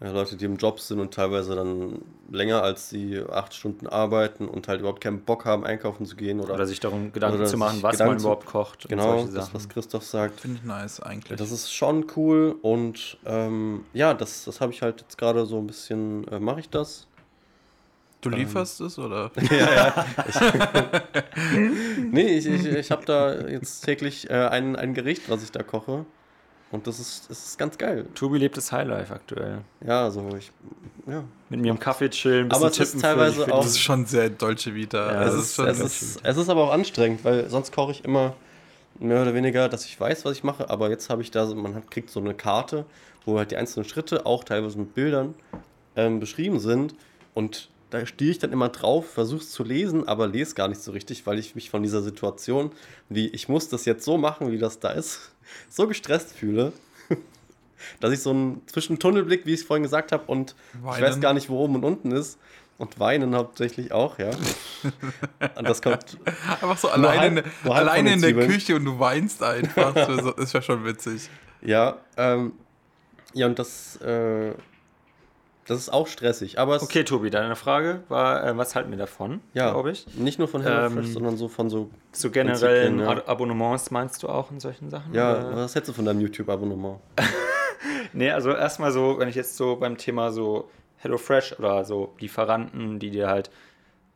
B: äh, Leute, die im Job sind und teilweise dann länger als sie acht Stunden arbeiten und halt überhaupt keinen Bock haben, einkaufen zu gehen. Oder,
D: Oder sich darum Gedanken zu machen, was
B: Gedanken
D: man überhaupt kocht.
B: genau, das, was Christoph sagt.
C: Finde ich nice eigentlich.
B: Das ist schon cool und ähm, ja, das, das habe ich halt jetzt gerade so ein bisschen, äh, mache ich das?
C: du lieferst es oder?
B: Nee, ich, ich, ich habe da jetzt täglich äh, ein, ein Gericht, was ich da koche und das ist, das ist ganz geil.
D: Tobi lebt das Highlife aktuell.
B: Ja, also ich, ja.
D: Mit mir im Kaffee chillen, bisschen
B: Aber es ist
D: tippen
B: teilweise
D: für,
B: auch-
C: Das ist schon sehr Dolce Vita.
D: Ja,
B: es,
C: es
B: ist,
C: schon
B: es, ist, es ist aber auch anstrengend, weil sonst koche ich immer mehr oder weniger, dass ich weiß, was ich mache, aber jetzt habe ich da, so, man hat, kriegt so eine Karte, wo halt die einzelnen Schritte auch teilweise mit Bildern ähm, beschrieben sind und da stehe ich dann immer drauf, versuche es zu lesen, aber lese gar nicht so richtig, weil ich mich von dieser Situation, wie ich muss das jetzt so machen, wie das da ist, so gestresst fühle, dass ich so einen Zwischentunnelblick, wie ich es vorhin gesagt habe, und ich weiß
C: Weinen.
B: gar nicht, wo oben und unten ist. Und weinen hauptsächlich auch, ja. Und das kommt.
C: Einfach so alleine,
B: halb- halb
C: alleine in der. Küche und du weinst einfach. Das ist ja schon witzig.
B: Ja, ähm, ja, und das, äh, Das ist auch stressig. Aber
D: Okay, Tobi, deine Frage war, äh, was halten wir davon,
B: ja,
D: glaube ich?
B: nicht nur von HelloFresh,
D: Ähm,
B: sondern so von so.
D: So generellen
B: ja.
D: Ab- Abonnements meinst du auch in solchen Sachen?
B: Ja,
D: Oder?
B: was hältst du von deinem YouTube-Abonnement?
D: Nee, also erstmal so, wenn ich jetzt so beim Thema so HelloFresh oder so Lieferanten, die dir halt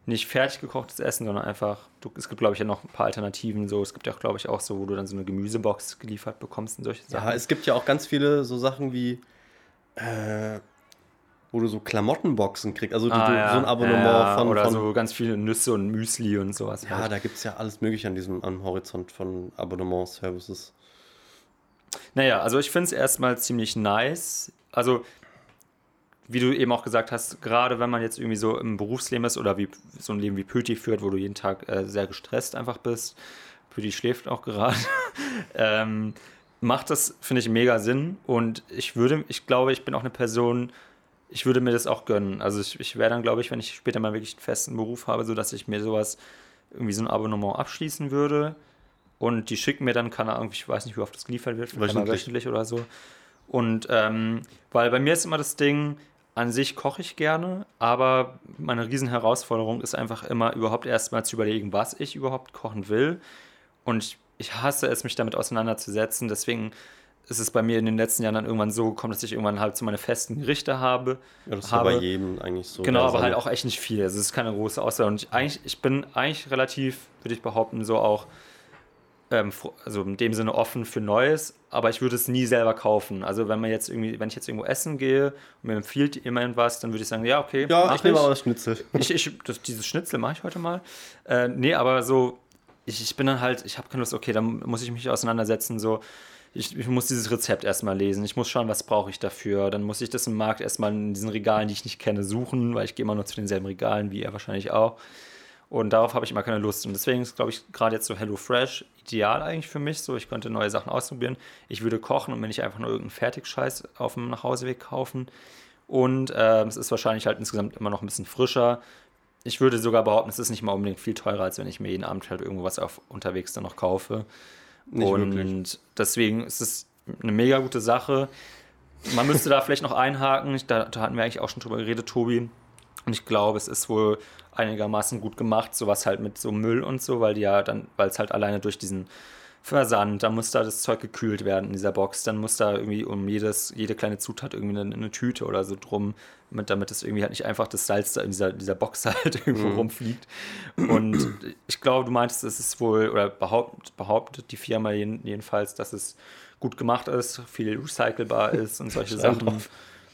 D: nicht fertig gekochtes Essen, sondern einfach, du, es gibt glaube ich ja noch ein paar Alternativen, so, es gibt ja auch glaube ich auch so, wo du dann so eine Gemüsebox geliefert bekommst und solche Sachen.
B: Ja, es gibt ja auch ganz viele so Sachen wie, äh, wo du so Klamottenboxen kriegst. Also
D: Ah,
B: du,
D: ja.
B: so ein Abonnement
D: ja,
B: von.
D: Oder
B: von
D: so ganz viele Nüsse und Müsli und sowas.
B: ja,
D: halt.
B: da gibt es ja alles Mögliche an diesem am Horizont von Abonnement-Services.
D: Naja, also ich finde es erstmal ziemlich nice. Also, wie du eben auch gesagt hast, gerade wenn man jetzt irgendwie so im Berufsleben ist oder wie so ein Leben wie Pöti führt, wo du jeden Tag äh, sehr gestresst einfach bist. Pöti schläft auch gerade. ähm, macht das, finde ich, mega Sinn. Und ich würde, ich glaube, ich bin auch eine Person, ich würde mir das auch gönnen. Also ich, ich wäre dann, glaube ich, wenn ich später mal wirklich einen festen Beruf habe, so dass ich mir sowas, irgendwie so ein Abonnement abschließen würde. Und die schicken mir dann, keine Ahnung, ich weiß nicht, wie oft das geliefert wird,
B: Wöchentlich.
D: wöchentlich oder so. Und ähm, weil bei mir ist immer das Ding, an sich koche ich gerne, aber meine riesen Herausforderung ist einfach immer überhaupt erstmal zu überlegen, was ich überhaupt kochen will. Und ich, ich hasse es, mich damit auseinanderzusetzen. Deswegen ist es bei mir in den letzten Jahren dann irgendwann so gekommen, dass ich irgendwann halt so meine festen Gerichte habe.
B: Ja, das
D: habe.
B: bei jedem eigentlich so.
D: Genau, aber halt
B: seine-
D: auch echt nicht viel. Also es ist keine große Auswahl. Und ich, eigentlich, ich bin eigentlich relativ, würde ich behaupten, so auch, ähm, also in dem Sinne offen für Neues, aber ich würde es nie selber kaufen. Also wenn man jetzt irgendwie, wenn ich jetzt irgendwo essen gehe und mir empfiehlt jemand was, dann würde ich sagen, ja, okay,
B: Ja, ich nehme aber das Schnitzel.
D: ich, ich, das, dieses Schnitzel mache ich heute mal. Äh, nee, aber so, ich, ich bin dann halt, ich habe keine Lust, okay, dann muss ich mich auseinandersetzen, so, ich, ich muss dieses Rezept erstmal lesen, ich muss schauen, was brauche ich dafür, dann muss ich das im Markt erstmal in diesen Regalen, die ich nicht kenne, suchen, weil ich gehe immer nur zu denselben Regalen, wie er wahrscheinlich auch. Und darauf habe ich immer keine Lust. Und deswegen ist, glaube ich, gerade jetzt so HelloFresh ideal eigentlich für mich. So, ich könnte neue Sachen ausprobieren. Ich würde kochen und mir nicht einfach nur irgendeinen Fertigscheiß auf dem Nachhauseweg kaufen. Und ähm, es ist wahrscheinlich halt insgesamt immer noch ein bisschen frischer. Ich würde sogar behaupten, es ist nicht mal unbedingt viel teurer, als wenn ich mir jeden Abend halt irgendwo auf unterwegs dann noch kaufe.
B: Nicht
D: und
B: wirklich.
D: deswegen ist es eine mega gute Sache. Man müsste da vielleicht noch einhaken. Da, da hatten wir eigentlich auch schon drüber geredet, Tobi. Und ich glaube, es ist wohl einigermaßen gut gemacht, sowas halt mit so Müll und so, weil die ja dann, weil es halt alleine durch diesen Versand, dann muss da das Zeug gekühlt werden in dieser Box, dann muss da irgendwie um jedes, jede kleine Zutat irgendwie eine, eine Tüte oder so drum, mit, damit es irgendwie halt nicht einfach das Salz da in dieser, dieser Box halt irgendwo rumfliegt. Und ich glaube, du meintest, es ist wohl, oder behaupt, behauptet die Firma jeden, jedenfalls, dass es gut gemacht ist, viel recycelbar ist und solche Sachen.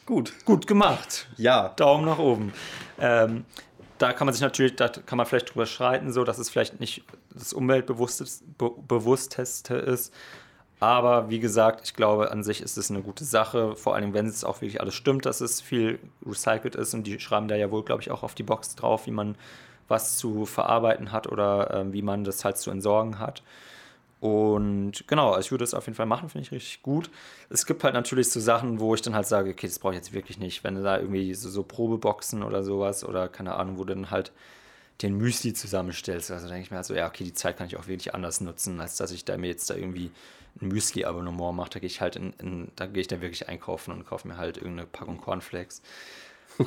B: Gut.
D: Gut gemacht.
B: Ja.
D: Daumen nach oben. Ähm, da kann man sich natürlich, da kann man vielleicht drüber schreiten, so dass es vielleicht nicht das umweltbewussteste be bewussteste ist. Aber wie gesagt, ich glaube, an sich ist es eine gute Sache. Vor allem, wenn es auch wirklich alles stimmt, dass es viel recycelt ist. Und die schreiben da ja wohl, glaube ich, auch auf die Box drauf, wie man was zu verarbeiten hat oder ähm, wie man das halt zu entsorgen hat. Und genau, also ich würde es auf jeden Fall machen, finde ich richtig gut. Es gibt halt natürlich so Sachen, wo ich dann halt sage, okay, das brauche ich jetzt wirklich nicht. Wenn du da irgendwie so, so Probeboxen oder sowas oder keine Ahnung, wo du dann halt den Müsli zusammenstellst. Also denke ich mir halt so, ja, okay, die Zeit kann ich auch wirklich anders nutzen, als dass ich da mir jetzt da irgendwie ein Müsli-Abonnement mache. Da gehe ich halt in, in da gehe ich dann wirklich einkaufen und kaufe mir halt irgendeine Packung Cornflakes.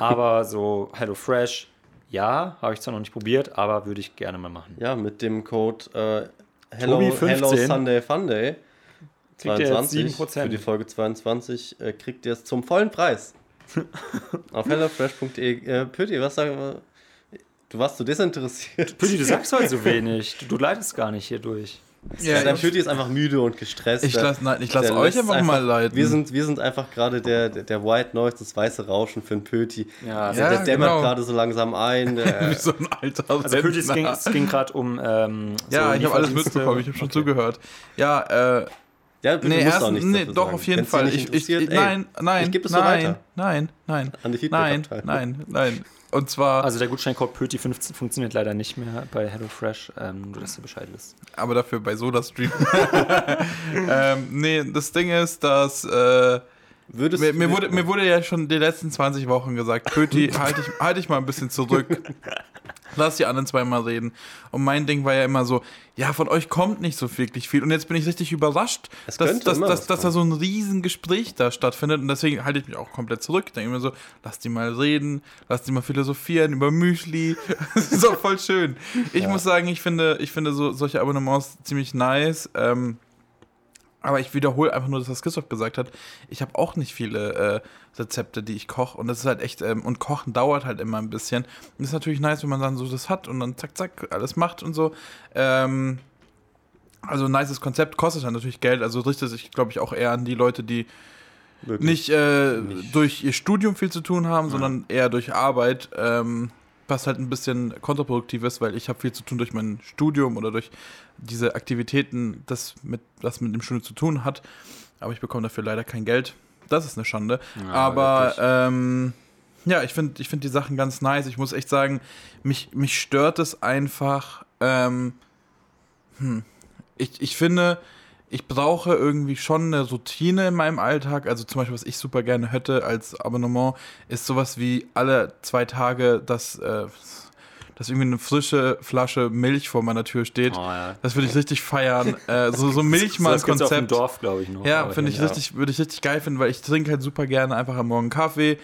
D: Aber so HelloFresh, ja, habe ich zwar noch nicht probiert, aber würde ich gerne mal machen.
B: Ja, mit dem Code äh, Hello,
D: Tobi 15.
B: Hello Sunday Funday
D: Kriegt ihr jetzt 7%.
B: für die Folge 22 äh, kriegt ihr es zum vollen Preis. Auf hellofresh.de. Äh, Pöti, was sagen wir? Du warst so desinteressiert.
D: Pütti, du sagst heute so wenig. Du, du leitest gar nicht hier durch.
B: Ja, der
C: ich,
B: Pöti ist einfach müde und gestresst.
C: ich lasse nein, ich lass euch
B: lässt
C: einfach mal leiten.
B: Wir sind, wir sind einfach gerade der, der, White Noise, das weiße Rauschen für einen Pöti.
D: Ja,
B: der,
C: Ja,
B: der dämmert
C: genau.
B: gerade so langsam ein.
C: wie so ein alter
D: Also Pütti, es ging, ging gerade um. Ähm,
C: Ja,
D: so
C: ich habe alles mitbekommen, ich habe schon
D: Okay.
C: zugehört. Ja, äh,
B: ja, Pöti
C: nee, erst,
B: auch nichts
C: nee doch,
B: sagen.
C: auf jeden
B: Wenn's
C: Fall.
B: nicht
C: Ich, ich,
B: ey,
C: nein, nein,
B: ich
C: nein,
B: weiter.
C: nein, nein,
B: An die
C: nein, nein, nein. Und zwar,
D: Also der Gutscheincode Pöti 15 funktioniert leider nicht mehr bei HelloFresh, ähm, nur dass du Bescheid wisst.
C: aber dafür bei SodaStream. ähm, nee, das Ding ist, dass, äh,
B: Würdest
C: Mir, mir, wurde, mir wurde ja schon die letzten 20 Wochen gesagt, Pöti, halt dich, halt dich mal ein bisschen zurück. Lass die anderen zweimal reden. Und mein Ding war ja immer so, ja, von euch kommt nicht so wirklich viel. Und jetzt bin ich richtig überrascht,
B: Es
C: dass, dass, dass, dass da so ein riesen Gespräch da stattfindet. Und deswegen halte ich mich auch komplett zurück. Denke mir so, lass die mal reden, lass die mal philosophieren über Müsli. Das ist auch voll schön. Ich muss sagen, ich finde, ich finde so, solche Abonnements ziemlich nice. Ähm, aber ich wiederhole einfach nur das, was Christoph gesagt hat. Ich habe auch nicht viele äh, Rezepte, die ich koche. Und das ist halt echt, ähm, und Kochen dauert halt immer ein bisschen. Und ist natürlich nice, wenn man dann so das hat und dann zack, zack, alles macht und so. Ähm, also ein nices Konzept, kostet dann natürlich Geld. Also richtet sich, glaube ich, auch eher an die Leute, die
B: Wirklich.
C: nicht, äh,
B: Nicht.
C: durch ihr Studium viel zu tun haben, sondern eher durch Arbeit. Ähm, was halt ein bisschen kontraproduktiv ist, weil ich habe viel zu tun durch mein Studium oder durch diese Aktivitäten, das mit, das mit dem Studium zu tun hat. Aber ich bekomme dafür leider kein Geld. Das ist eine Schande. Aber
D: wirklich.
C: ähm, ja, ich finde ich find die Sachen ganz nice. Ich muss echt sagen, mich, mich stört es einfach. Ähm, hm, ich, ich finde, ich brauche irgendwie schon eine Routine in meinem Alltag. Also zum Beispiel, was ich super gerne hätte als Abonnement, ist sowas wie alle zwei Tage, dass, äh, dass irgendwie eine frische Flasche Milch vor meiner Tür steht.
D: Oh, ja.
C: Das würde ich richtig feiern. äh, so, so Milchmann-Konzept.
D: Dorf, glaube ich, noch.
C: Ja, finde ich
D: ja.
C: richtig, würde ich richtig geil finden, weil ich trinke halt super gerne einfach am Morgen Kaffee.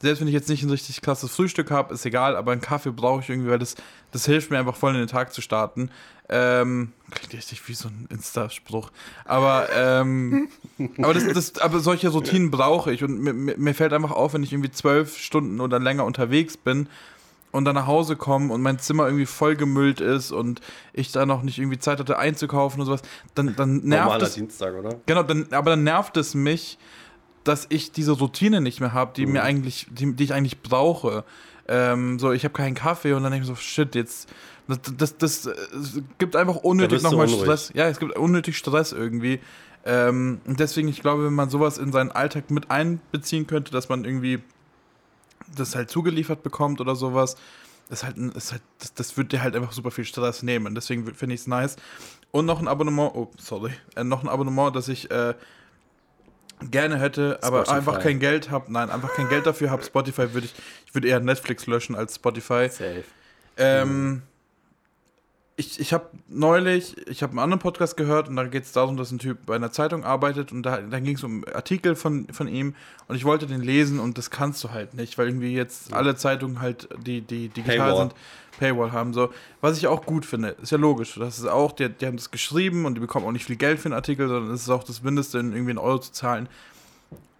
C: Selbst wenn ich jetzt nicht ein richtig krasses Frühstück habe, ist egal, aber einen Kaffee brauche ich irgendwie, weil das, das hilft mir einfach voll in den Tag zu starten. Ähm, klingt richtig wie so ein Insta-Spruch. Aber, ähm, aber, das, das, aber solche Routinen brauche ich und mir, mir fällt einfach auf, wenn ich irgendwie zwölf Stunden oder länger unterwegs bin und dann nach Hause komme und mein Zimmer irgendwie vollgemüllt ist und ich da noch nicht irgendwie Zeit hatte einzukaufen und sowas, dann, dann nervt
B: Normaler
C: es.
B: Dienstag, oder?
C: Genau, dann, aber dann nervt es mich, dass ich diese Routine nicht mehr habe, die
B: Mhm.
C: mir eigentlich, die, die ich eigentlich brauche. Ähm, so, ich habe keinen Kaffee und dann denke ich so, shit, jetzt. Das, das, das, gibt einfach unnötig nochmal. Stress. Ja, es gibt unnötig Stress irgendwie. Ähm, und deswegen, ich glaube, wenn man sowas in seinen Alltag mit einbeziehen könnte, dass man irgendwie das halt zugeliefert bekommt oder sowas, ist halt, ist halt das, das wird dir halt einfach super viel Stress nehmen. Und deswegen finde ich es nice. Und noch ein Abonnement, oh, sorry, äh, noch ein Abonnement, das ich äh, gerne hätte, aber
D: Spotify.
C: einfach kein Geld habe. Nein, einfach kein Geld dafür habe. Spotify würde ich, ich würde eher Netflix löschen als Spotify.
D: Safe.
C: Ähm, ich ich habe neulich, ich habe einen anderen Podcast gehört und da geht es darum, dass ein Typ bei einer Zeitung arbeitet und da, da ging es um Artikel von, von ihm und ich wollte den lesen und das kannst du halt nicht, weil irgendwie jetzt alle Zeitungen halt, die, die digital
B: Paywall.
C: sind, Paywall haben. So. Was ich auch gut finde, ist ja logisch. Das ist auch, die, die haben das geschrieben und die bekommen auch nicht viel Geld für einen Artikel, sondern es ist auch das Mindeste, in irgendwie einen Euro zu zahlen.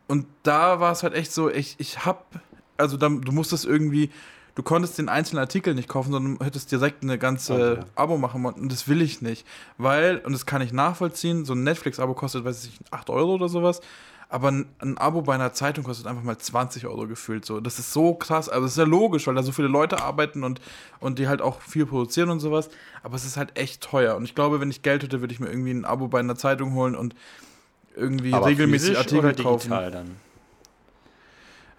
C: Und da war es halt echt so, ich, ich hab, also dann, du musstest irgendwie, du konntest den einzelnen Artikel nicht kaufen, sondern hättest direkt eine ganze
B: Oh, ja.
C: Abo machen wollen. Und das will ich nicht. Weil, und das kann ich nachvollziehen, so ein Netflix-Abo kostet, weiß ich nicht, 8 Euro oder sowas. Aber ein, ein Abo bei einer Zeitung kostet einfach mal 20 Euro gefühlt. So. Das ist so krass. Aber es ist ja logisch, weil da so viele Leute arbeiten und, und die halt auch viel produzieren und sowas. Aber es ist halt echt teuer. Und ich glaube, wenn ich Geld hätte, würde ich mir irgendwie ein Abo bei einer Zeitung holen und irgendwie
D: Aber
C: regelmäßig Artikel
D: oder
C: kaufen.
D: digital dann?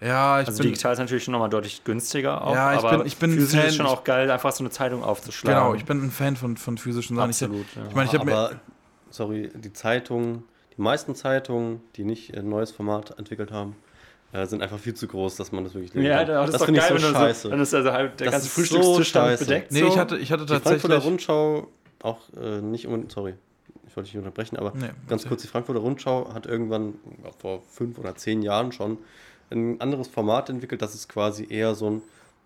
C: Ja, ich
D: Also
C: bin,
D: digital ist natürlich schon nochmal deutlich günstiger auch,
C: Ja, ich
D: aber
C: bin- ich bin
D: physisch
C: Fan,
D: ist schon
C: ich-
D: auch geil, einfach so eine Zeitung aufzuschlagen.
C: genau, ich bin ein Fan von, von physischen Sachen. Ich,
D: Absolut, ja.
C: ich meine, ich habe
B: sorry, die Zeitungen, die meisten Zeitungen, die nicht ein neues Format entwickelt haben, äh, sind einfach viel zu groß, dass man das wirklich lesen
D: Ja,
B: kann.
D: das, ist doch
B: finde
D: geil,
B: ich so
D: wenn du
B: scheiße.
D: so, dann ist also halt der
B: Das
D: ganze
B: ist so
D: bedeckt.
C: Nee,
D: so.
C: ich hatte, ich hatte
B: die Frankfurter
C: tatsächlich.
B: Rundschau, auch äh, nicht unbedingt, sorry, ich wollte dich nicht unterbrechen, aber
C: Nee,
B: ganz kurz, die Frankfurter Rundschau hat irgendwann ja, vor fünf oder zehn Jahren schon ein anderes Format entwickelt, dass es quasi eher so ein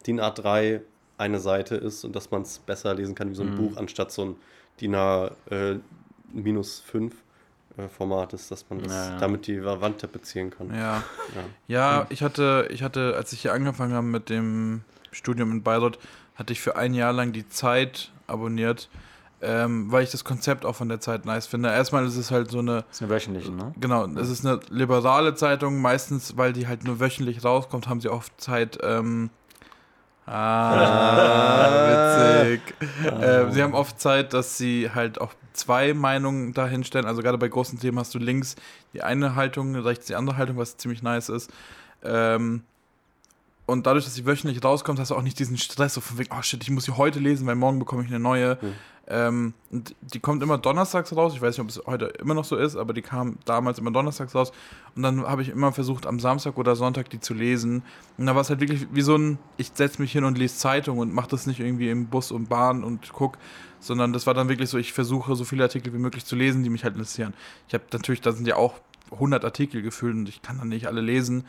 B: DIN A3 eine Seite ist und dass man es besser lesen kann wie so ein
D: Mhm.
B: Buch, anstatt so ein DIN A äh, minus 5 äh, Format ist, dass man das
D: Ja, ja.
B: damit die Wand beziehen kann.
C: Ja,
B: Ja.
C: ja ich, hatte, ich hatte, als ich hier angefangen habe mit dem Studium in Bayreuth, hatte ich für ein Jahr lang die Zeit abonniert, ähm, weil ich das Konzept auch von der Zeit nice finde. Erstmal ist es halt so eine,
D: Das ist eine wöchentliche, ne?
C: genau, es ist eine liberale Zeitung, meistens, weil die halt nur wöchentlich rauskommt, haben sie oft Zeit, ähm, Ah, witzig. Äh, sie haben oft Zeit, dass sie halt auch zwei Meinungen dahinstellen. Also gerade bei großen Themen hast du links die eine Haltung, rechts die andere Haltung, was ziemlich nice ist. Ähm, und dadurch, dass sie wöchentlich rauskommt, hast du auch nicht diesen Stress, so von wegen, oh shit, ich muss sie heute lesen, weil morgen bekomme ich eine neue.
B: Hm.
C: Ähm, und die kommt immer donnerstags raus. Ich weiß nicht, ob es heute immer noch so ist, aber die kam damals immer donnerstags raus. Und dann habe ich immer versucht, am Samstag oder Sonntag die zu lesen. Und da war es halt wirklich wie so ein, ich setze mich hin und lese Zeitung und mache das nicht irgendwie im Bus und Bahn und guck, sondern das war dann wirklich so, ich versuche so viele Artikel wie möglich zu lesen, die mich halt interessieren. Ich habe natürlich, da sind ja auch 100 Artikel gefüllt und ich kann dann nicht alle lesen.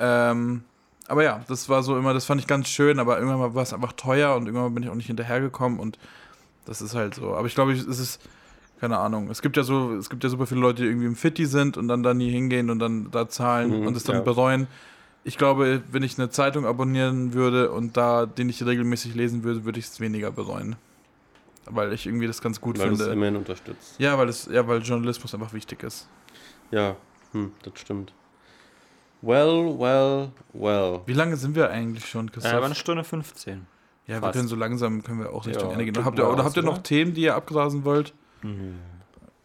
C: Ähm, aber ja, das war so immer, das fand ich ganz schön, aber irgendwann war es einfach teuer und irgendwann bin ich auch nicht hinterhergekommen und das ist halt so. Aber ich glaube, es ist, keine Ahnung, es gibt ja so, es gibt ja super viele Leute, die irgendwie im Fitti sind und dann da nie hingehen und dann da zahlen
B: Mhm,
C: und es dann
B: ja.
C: bereuen. Ich glaube, wenn ich eine Zeitung abonnieren würde und da den ich regelmäßig lesen würde, würde ich es weniger bereuen. Weil ich irgendwie das ganz gut
B: Weil du es
C: finde.
B: immerhin unterstützt.
C: Ja, weil es, ja, weil Journalismus einfach wichtig ist.
B: Ja, hm, das stimmt. Well, well, well.
C: Wie lange sind wir eigentlich schon,
D: Äh,
C: Christoph?
D: aber eine Stunde 15.
C: ja, wir
D: fast.
C: können so langsam, können wir auch Richtung
D: Ja,
C: Ende gehen. Habt ihr,
D: wir
C: oder habt ihr noch? Themen, die ihr abgrasen wollt?
D: Nö.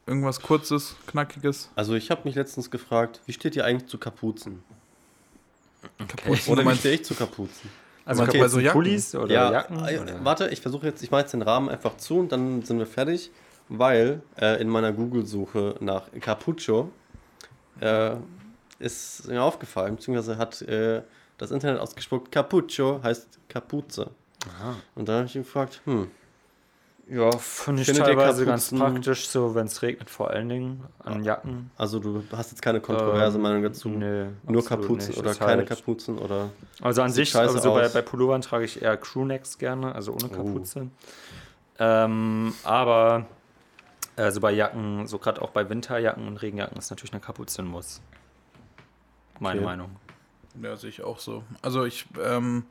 C: Irgendwas kurzes, knackiges?
B: Also ich habe mich letztens gefragt, wie steht ihr eigentlich zu Kapuzen?
C: Kapuzen,
B: Oder wie
C: meinst-
B: stehe ich zu Kapuzen?
D: Also
C: Okay,
D: okay,
C: also Jacken.
D: Pullis oder
B: ja,
D: Jacken?
B: äh,
D: oder?
B: warte, ich versuche jetzt, ich mache jetzt den Rahmen einfach zu und dann sind wir fertig, weil äh, in meiner Google-Suche nach Cappuccio äh, ist mir aufgefallen, beziehungsweise hat äh, das Internet ausgespuckt, Cappuccio heißt Kapuze.
D: Aha.
B: Und da habe ich ihn gefragt, hm,
D: Ja, finde ich teilweise ganz praktisch, so wenn es regnet, vor allen Dingen an Jacken.
B: also du hast jetzt keine kontroverse
D: Ähm,
B: Meinung dazu?
D: Nö,
B: Nur Kapuzen
D: nicht.
B: oder
D: Ist
B: keine
D: halt-
B: Kapuzen oder
D: Also an sich,
B: scheiße
D: also bei, bei Pullovern trage ich eher Crewnecks gerne, also ohne
B: Oh.
D: Kapuze. Ähm, aber also bei Jacken, so gerade auch bei Winterjacken und Regenjacken ist natürlich eine Kapuze ein Muss. Meine
B: Okay.
D: Meinung.
C: Ja, sehe ich auch so. Also ich ähm,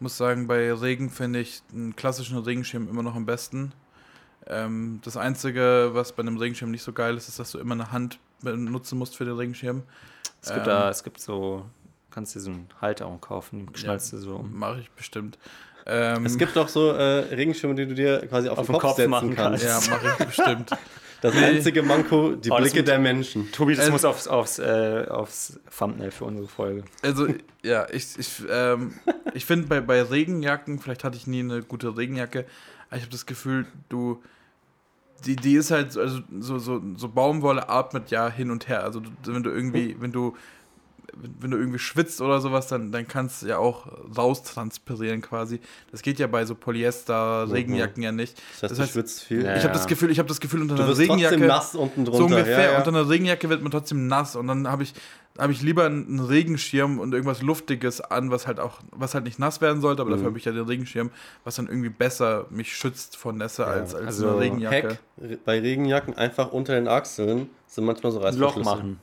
C: muss sagen, bei Regen finde ich einen klassischen Regenschirm immer noch am besten. Ähm, das Einzige, was bei einem Regenschirm nicht so geil ist, ist, dass du immer eine Hand benutzen musst für den Regenschirm.
D: Es gibt
C: Ähm,
D: da, es gibt so, kannst dir so einen Halter auch kaufen, den schnallst du so um.
C: Mache ich bestimmt. Ähm,
B: Es gibt auch so äh, Regenschirme, die du dir quasi auf,
D: Auf
B: den
D: den
B: Kopf,
D: Kopf
B: setzen
D: machen
B: kannst.
C: Ja, mache ich bestimmt.
B: Das
C: Nee.
B: einzige Manko, die
D: Oh,
B: Blicke
D: mit-
B: der Menschen.
D: Tobi, das
C: Also-
D: muss aufs, aufs, äh, aufs Thumbnail für unsere Folge.
C: Also, ja, ich, ich, ähm, ich finde bei, bei Regenjacken, vielleicht hatte ich nie eine gute Regenjacke, aber ich habe das Gefühl, du, die, die ist halt, so- also so, so, so Baumwolle atmet ja hin und her. Also, wenn du irgendwie, wenn du, wenn wenn du irgendwie schwitzt oder sowas, dann, dann kannst du ja auch raustranspirieren quasi. Das geht ja bei so Polyester-Regenjacken ja nicht.
B: Das heißt,
C: Das
B: du
C: heißt,
B: schwitzt viel.
D: Ja.
C: Ich habe das Gefühl, ich habe das Gefühl unter
B: Du
C: einer Regenjacke
B: trotzdem nass unten drunter.
C: so ungefähr.
B: Ja, ja.
C: Unter einer Regenjacke wird man trotzdem nass und dann habe ich, hab ich lieber einen Regenschirm und irgendwas Luftiges an, was halt auch, was halt nicht nass werden sollte, aber dafür
B: Mhm.
C: habe ich ja den Regenschirm, was dann irgendwie besser mich schützt vor Nässe als, als
D: Also
C: eine Regenjacke.
B: Hack re- bei Regenjacken einfach unter den Achseln sind manchmal so
D: Ein
B: Reißverschlüsse.
D: Loch machen.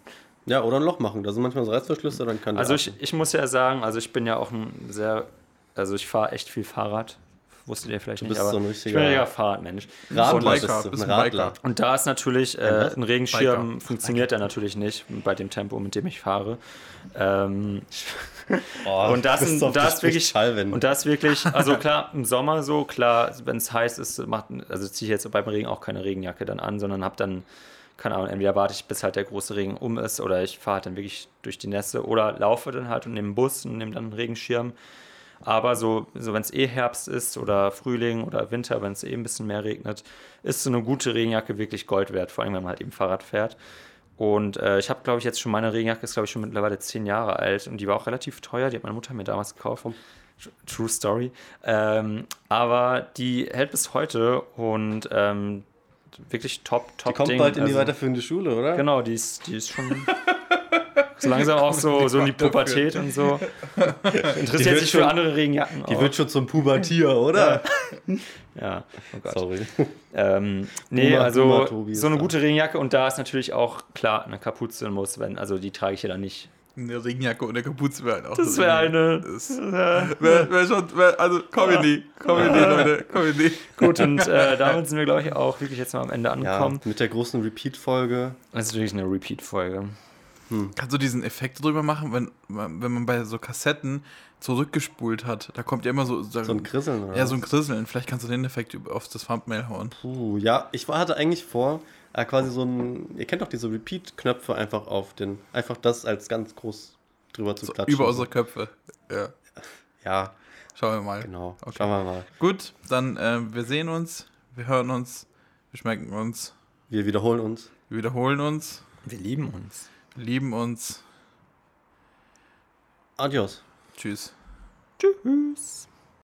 B: Ja, oder ein Loch machen. Da sind manchmal so Reißverschlüsse, dann kann
D: Also ich, ich muss ja sagen, also ich bin ja auch ein sehr, also ich fahre echt viel Fahrrad. Wusstet ihr vielleicht
B: Du
D: nicht,
B: bist
D: aber
B: so ein
D: ich bin richtiger Fahrradmensch.
B: Radler
C: ein
B: bist
C: Biker, bist
B: ein Radler.
C: Biker.
D: Und da ist natürlich
B: Ein
D: äh, ein Regenschirm
C: Biker.
D: funktioniert ja natürlich nicht bei dem Tempo, mit dem ich fahre. Ähm,
B: Oh,
D: Und das
B: auf
D: das
B: dich
D: wirklich- und das wirklich, also klar, im Sommer so, klar, wenn es heiß ist, macht, also ziehe ich jetzt beim Regen auch keine Regenjacke dann an, sondern habe dann, keine Ahnung, entweder warte ich, bis halt der große Regen um ist oder ich fahre halt dann wirklich durch die Nässe oder laufe dann halt und nehme einen Bus und nehme dann einen Regenschirm. Aber so, so wenn es eh Herbst ist oder Frühling oder Winter, wenn es eh ein bisschen mehr regnet, ist so eine gute Regenjacke wirklich Gold wert, vor allem wenn man halt eben Fahrrad fährt. Und äh, ich habe, glaube ich, jetzt schon meine Regenjacke, ist, glaube ich, schon mittlerweile zehn Jahre alt und die war auch relativ teuer. Die hat meine Mutter mir damals gekauft. True Story. Ähm, aber die hält bis heute und ähm, wirklich top, top
B: die kommt
D: Ding.
B: bald in die
D: Also-
B: weiterführende Schule, oder?
D: Genau, die ist, die ist schon so langsam auch so, so in die Pubertät und so. Interessiert sich für
B: schon-
D: andere Regenjacken
B: Die
D: auch.
B: wird schon zum Pubertier, oder?
D: ja, oh Gott.
B: Sorry.
D: Ähm, nee,
B: Boomer-
D: also
B: Tobi ist
D: so eine gute Regenjacke und da ist natürlich auch klar eine Kapuze muss, wenn, also die trage ich ja dann nicht.
C: Eine Regenjacke und eine Kapuze wäre halt auch
D: Das wäre eine.
C: Das wär, wär schon, wär, also Comedy, Comedy, Leute, Comedy.
D: Gut, und äh, damit sind wir, glaube ich, auch wirklich jetzt mal am Ende
B: Ja,
D: angekommen.
B: mit der großen Repeat-Folge.
D: Das ist natürlich eine Repeat-Folge.
C: Kannst du diesen Effekt drüber machen, wenn, man- wenn man bei so Kassetten zurückgespult hat? Da kommt ja immer so,
B: So ein Krisseln, oder?
C: ja, so ein Krisseln. Vielleicht kannst du den Effekt auf das Thumbnail hauen.
B: Puh, ja, ich hatte eigentlich vor, äh, quasi so ein, ihr kennt doch diese Repeat-Knöpfe einfach auf den, einfach das als ganz groß drüber zu
C: So,
B: klatschen.
C: über unsere Köpfe. Ja,
B: Ja,
C: schauen wir mal.
B: genau.
C: Okay.
B: Schauen wir mal.
C: Gut, dann äh, wir sehen uns. Wir hören uns. Wir schmecken uns.
B: Wir wiederholen uns.
C: Wir wiederholen uns.
D: Wir lieben uns.
C: Wir lieben uns.
B: Adios.
C: Tschüss.
D: Tschüss.